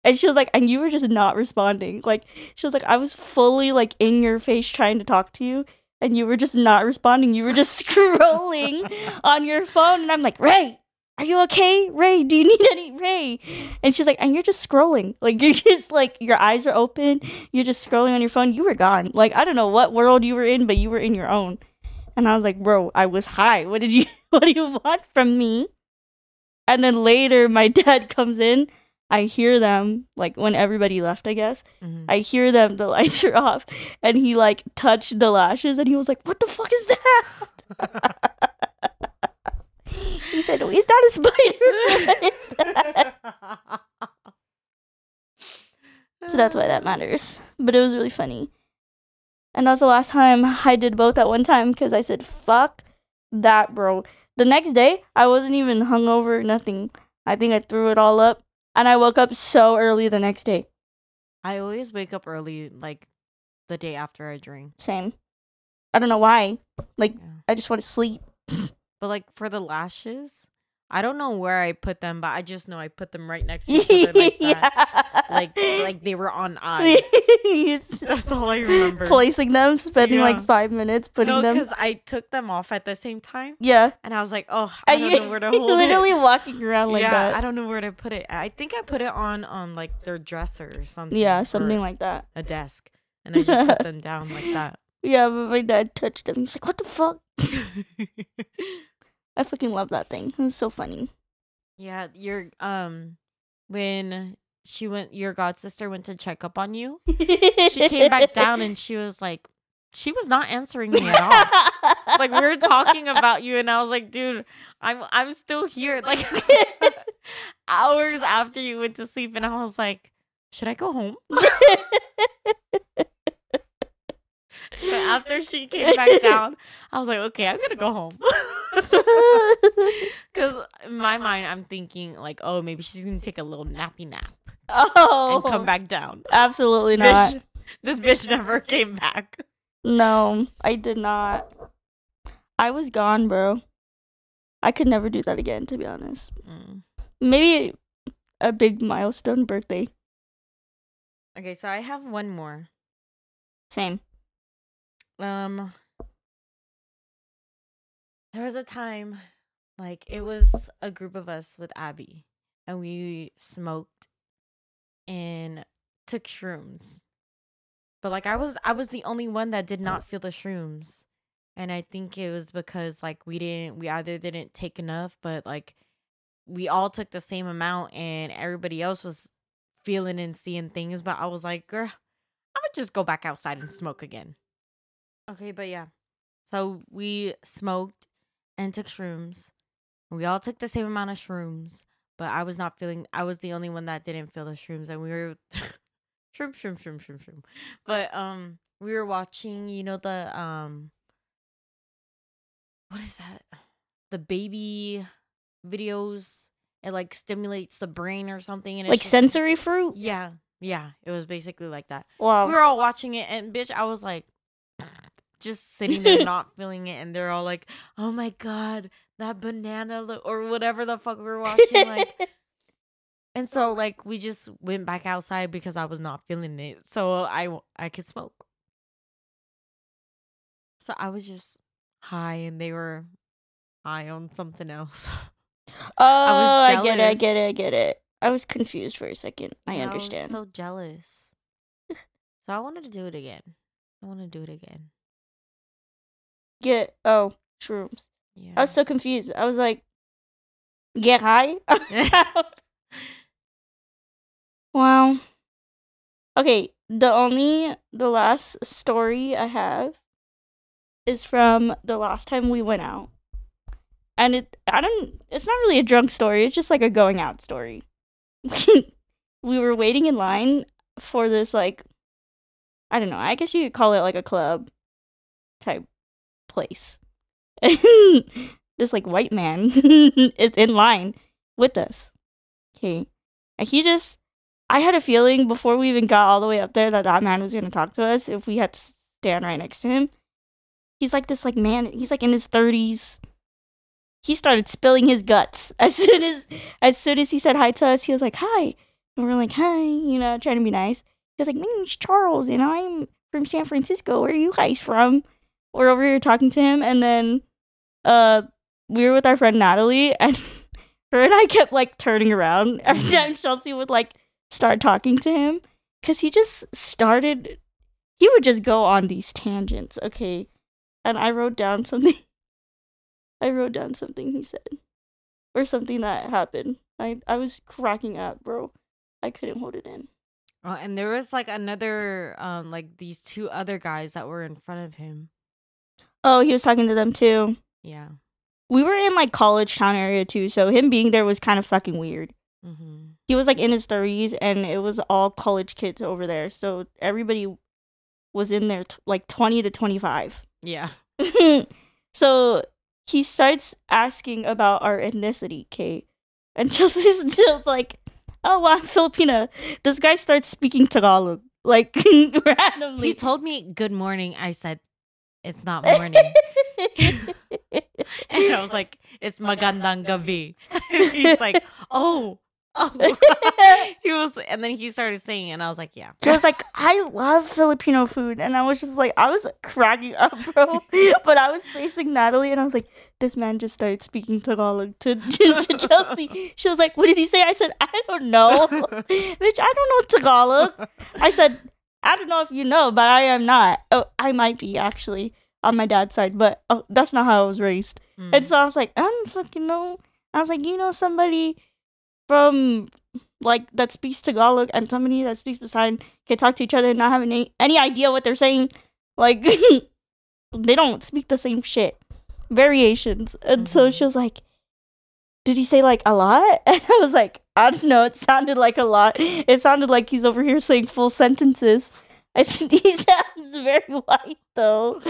And she was like, and you were just not responding. Like, she was like, I was fully like in your face trying to talk to you, and you were just not responding. You were just scrolling on your phone. And I'm like, Ray, are you okay? Ray, do you need any Ray? And she's like, and you're just scrolling. Like, you're just like, your eyes are open. You're just scrolling on your phone. You were gone. Like, I don't know what world you were in, but you were in your own. And I was like, bro, I was high. What did you, what do you want from me? And then later, my dad comes in. I hear them, like when everybody left, I guess. Mhm. I hear them, the lights are off, and he like touched the lashes and he was like, What the fuck is that? he said, "Oh, Is that a spider? That?" so that's why that matters. But it was really funny. And that was the last time I did both at one time because I said, Fuck that, bro. The next day, I wasn't even hungover, nothing. I think I threw it all up. And I woke up so early the next day. I always wake up early, like the day after I drink. Same. I don't know why. Like, Yeah. I just want to sleep. But like for the lashes, I don't know where I put them, but I just know I put them right next to each other like that. Like like they were on eyes. That's all I remember. Placing them, spending like five minutes putting no, them. because I took them off at the same time, Yeah. and I was like, oh, I And don't you- know where to hold literally it. walking around like yeah, that. I don't know where to put it. I think I put it on um like their dresser or something. yeah, something like that. a desk, and I just put them down like that. Yeah, but my dad touched him. He's like, "What the fuck?" I fucking love that thing. It was so funny. yeah, your um when she went your god sister went to check up on you. She came back down and she was like she was not answering me at all. like we were talking about you and I was like, dude, I'm I'm still here. Like hours after you went to sleep and I was like, should I go home? But after she came back down, I was like, okay, I'm gonna go home. Because in my mind, I'm thinking like, oh, maybe she's gonna take a little nappy nap oh, and come back down. Absolutely not. Bitch, this bitch never came back. No, I did not. I was gone, bro. I could never do that again, to be honest. Mm. Maybe a big milestone birthday. Okay, so I have one more. Same. Um, there was a time, like it was a group of us with Abby, and we smoked and took shrooms. But like I was, I was the only one that did not feel the shrooms, and I think it was because like we didn't, we either didn't take enough, but like we all took the same amount, and everybody else was feeling and seeing things. But I was like, girl, I'm gonna just go back outside and smoke again. Okay, but yeah. So we smoked and took shrooms. We all took the same amount of shrooms, but I was not feeling I was the only one that didn't feel the shrooms and we were shroom shroom shroom shroom shroom. But um we were watching, you know the um what is that? The baby videos. It like stimulates the brain or something and Like just- sensory fruit? Yeah. Yeah, it was basically like that Wow. we were all watching it and bitch i was like just sitting there not feeling it and they're all like oh my god that banana lo-, or whatever the fuck we were watching like and so like we just went back outside because i was not feeling it so i i could smoke so i was just high and they were high on something else oh, I, I get it. I get it. I get it. I was confused for a second. I Yeah, understand. was so jealous so i wanted to do it again i want to do it again Get oh shrooms. yeah I was so confused. I was like, get high. wow. Okay, the only the last story I have is from the last time we went out. And it I don't it's not really a drunk story, it's just like a going out story. we were waiting in line for this like I don't know, I guess you could call it like a club type place. this like white man is in line with us. Okay. And he just I had a feeling before we even got all the way up there that that man was to talk to us if we had to stand right next to him. He's like this like man, he's like in his 30s. He started spilling his guts as soon as as soon as he said hi to us. He was like, "Hi." And we're like, "Hi," you know, trying to be nice. He was like, "My name's Charles and I'm from San Francisco. Where are you guys from?" We're over here talking to him and then uh we were with our friend Natalie and her and I kept like turning around every time Chelsea would like start talking to him cuz he just started he would just go on these tangents, okay? And I wrote down something I wrote down something he said or something that happened. I I was cracking up, bro. I couldn't hold it in. Oh, and there was like another, um, like these two other guys that were in front of him. Oh, he was talking to them too. Yeah. We were in like college town area too, so him being there was kind of fucking weird. Mm-hmm. he was like in his 30s and it was all college kids over there so everybody was in there t- like 20 to 25 Yeah. so he starts asking about our ethnicity kate and chelsea's just like oh well, i'm filipina this guy starts speaking tagalog like randomly He told me good morning. I said, it's not morning. and I was like, it's magandang gabi. He's like, oh. Oh. he was, and then he started singing, and I was like, yeah. He was like, I love Filipino food. And I was just like, I was cracking up, bro. but I was facing Natalie and I was like, this man just started speaking Tagalog to, to, to Chelsea. She was like, what did he say? I said, I don't know. Bitch, I don't know Tagalog. I said, I don't know if you know, but I am not. Oh, I might be actually on my dad's side, but oh, that's not how I was raised. Mm. And so I was like, I don't fucking know. I was like, you know, somebody from like that speaks Tagalog and somebody that speaks Poseidon can talk to each other and not have any any idea what they're saying. Like they don't speak the same shit. Variations. And so Mhm. she was like, Did he say like a lot? And I was like, I don't know, it sounded like a lot. It sounded like he's over here saying full sentences. I said he sounds very white though.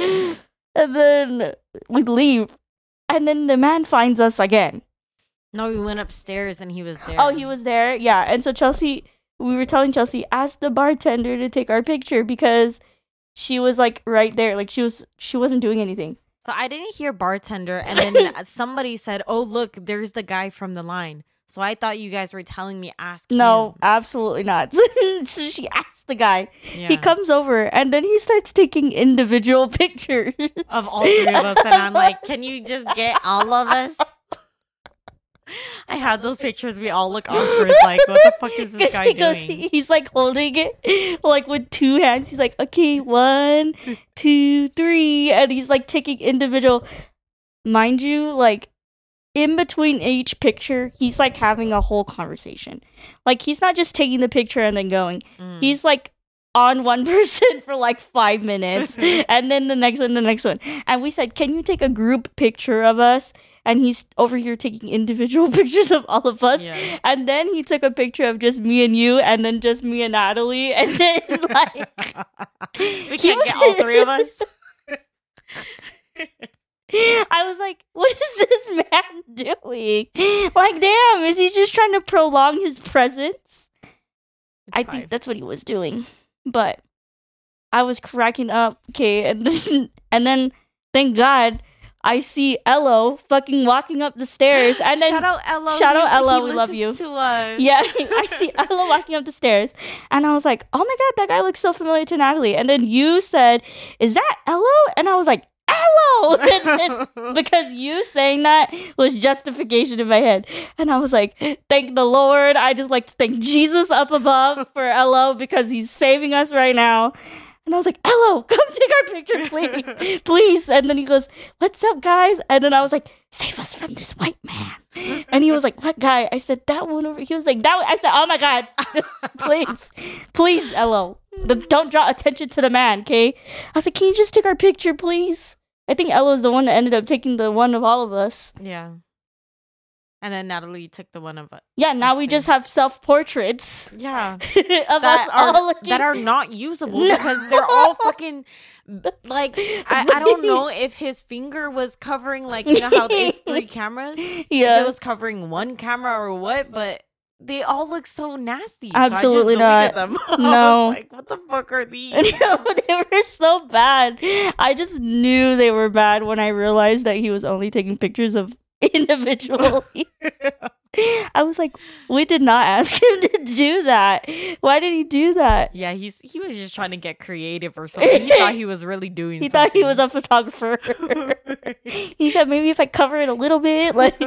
And then we leave. And then the man finds us again. no, we went upstairs and he was there. Oh, he was there. Yeah. And so Chelsea, we were telling Chelsea, ask the bartender to take our picture because she was like right there. Like she was, she wasn't doing anything. So I didn't hear bartender, and then somebody said, "Oh, look, there's the guy from the line." So I thought you guys were telling me ask. No, him. absolutely not. so she asked the guy. Yeah. He comes over and then he starts taking individual pictures of all three of us, and I'm like, "Can you just get all of us?" I had those pictures. We all look awkward. Like, what the fuck is this guy he goes, doing? he- he's like holding it like with two hands. He's like, okay, one, two, three, and he's like taking individual. Mind you, like in between each picture, he's like having a whole conversation. Like he's not just taking the picture and then going. Mm. He's like on one person for like five minutes, and then the next one, the next one. And we said, can you take a group picture of us? And he's over here taking individual pictures of all of us. yeah. And then he took a picture of just me and you, and then just me and Natalie, and then like we can't was- get all three of us. I was like, "What is this man doing? Like, damn, is he just trying to prolong his presence?" I It's think that's what he was doing, but I was cracking up. Okay, and then, and then thank God I see Ello fucking walking up the stairs, and then shout out Ella. shout out Ella, we love you. Yeah, I see Ella walking up the stairs, and I was like, "Oh my god, that guy looks so familiar to Natalie." And then you said, "Is that Ello?" And I was like, "Ello," And then- because you saying that was justification in my head, and I was like, "Thank the Lord." I just like to thank Jesus up above for Ello because he's saving us right now. And I was like, Ello, come take our picture, please. please. And then he goes, What's up, guys? And then I was like, Save us from this white man. And he was like, What guy? I said, That one over He was like, That one. I said, Oh my God. please. Please, Ello. Don't draw attention to the man, okay? I was like, Can you just take our picture, please? I think Ella is the one that ended up taking the one of all of us. yeah. And then Natalie took the one of us. Yeah, now we see. just have self portraits Yeah. of that us all are, looking. that are not usable No. because they're all fucking like I, I don't know if his finger was covering like you know how there's three cameras yeah. it was covering one camera or what but they all look so nasty so I just Absolutely deleted not. them. I was No. like what the fuck are these no, they were so bad. I just knew they were bad when I realized that he was only taking pictures of individual. I was like, we did not ask him to do that. Why did he do that? yeah he's he was just trying to get creative or something he thought he was really doing He thought he was a photographer. he said maybe if I cover it a little bit, like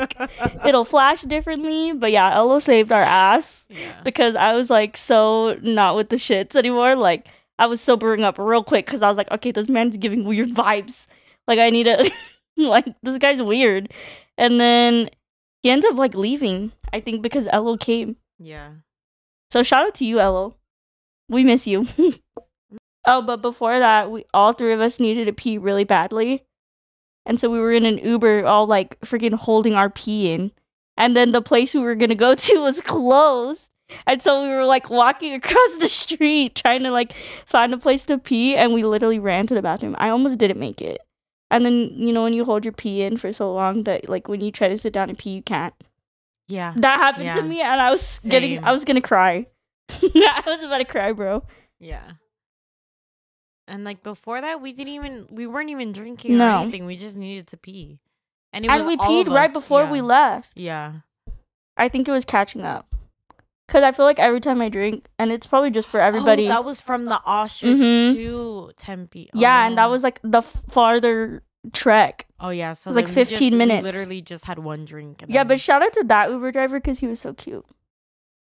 it'll flash differently. But yeah, Elo saved our ass yeah. because I was like so not with the shits anymore. Like I was sobering up real quick because I was like, okay, this man's giving weird vibes. Like I need to, like this guy's weird. And then he ends up like leaving. I think because Elo came. yeah So shout out to you, Elo. We miss you. oh, but before that, we all three of us needed to pee really badly. And so we were in an Uber all like freaking holding our pee in. And then the place we were gonna go to was closed. And so we were like walking across the street trying to like find a place to pee and we literally ran to the bathroom. I almost didn't make it. And then, you know, when you hold your pee in for so long that like when you try to sit down and pee, you can't. yeah That happened to me and I was getting I was gonna cry. I was about to cry, bro. Yeah. And like before that, we didn't even we weren't even drinking No. or anything. We just needed to pee, and it And we peed right before yeah. we left. Yeah, I think it was catching up. Cause I feel like every time I drink, and it's probably just for everybody. Oh, that was from the ostrich Mhm. to Tempe. yeah, and that Oh. was like the farther trek. Oh yeah, so it was, like, 15 just- minutes. literally just had one drink. And Yeah, but shout out to that Uber driver because he was so cute.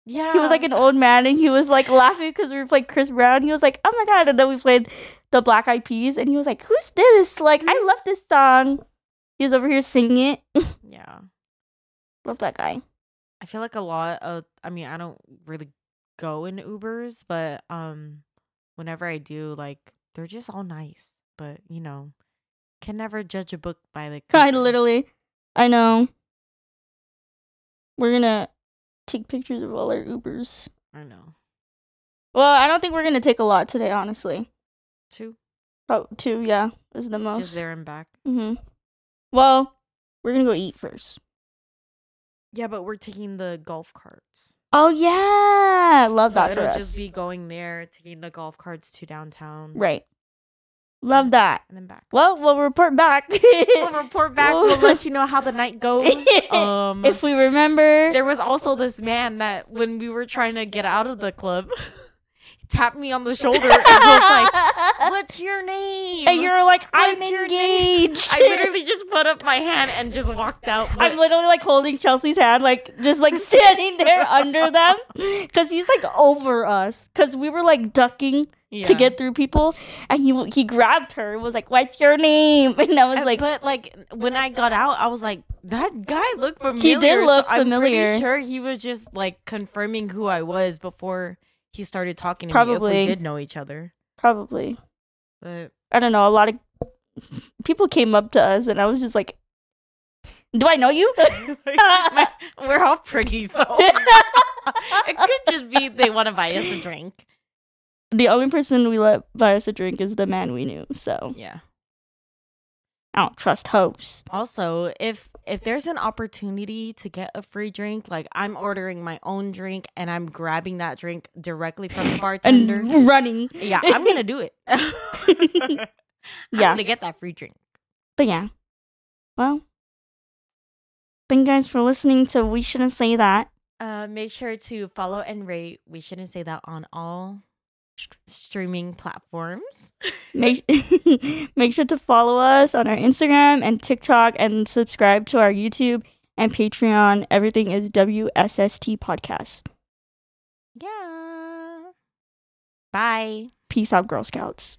Yeah. He was like an old man and he was like laughing because we were playing Chris Brown. He was like, oh my god. And then we played the Black Eyed Peas and he was like, who's this? Like, I love this song. He was over here singing it. Yeah. love that guy. I feel like a lot of I mean, I don't really go in Ubers, but um whenever I do, like they're just all nice. But, you know, can never judge a book by the I literally, I know. We're gonna take pictures of all our Ubers. I know. Well, I don't think we're gonna take a lot today, honestly. Two. Oh, two, yeah, is the most. Just there and back. Mm-hmm. Well, we're gonna go eat first. Yeah, but we're taking the golf carts. Oh yeah, love So that for it'll us. just be going there, taking the golf carts to downtown. right. Love that. And then back. Well, we'll report back. We'll report back. We'll let you know how the night goes. Um, if we remember. there was also this man that when we were trying to get out of the club, tapped me on the shoulder and was like, "What's your name?" and you're like, I'm What's your name?" engaged. I literally just put up my hand and just walked out. I'm literally like holding Chelsea's hand, like just like standing there under them, because he's like over us. Because we were like ducking to get through people, and he he grabbed her, and was like, "What's your name?" And I was Uh, like, but like when I got out, I was like, that guy looked familiar. He did look I'm familiar. sure he was just like confirming who I was before he started talking to me. Probably. If we did know each other, probably. but I don't know. A lot of people came up to us, and I was just like, "Do I know you?" We're all pretty, so it could just be they want to buy us a drink. the only person we let buy us a drink is the man we knew. So Yeah. I don't trust hoes. Also, if if there's an opportunity to get a free drink, like I'm ordering my own drink and I'm grabbing that drink directly from the bartender, And running. yeah, I'm gonna do it. yeah, I'm gonna get that free drink. But yeah. Well, thank you guys for listening to We Shouldn't Say That. Uh, make sure to follow and rate. We shouldn't say that on all st- streaming platforms. Make make sure to follow us on our Instagram and TikTok and subscribe to our YouTube and Patreon. Everything is WSST Podcast. Yeah. Bye. Peace out, Girl Scouts.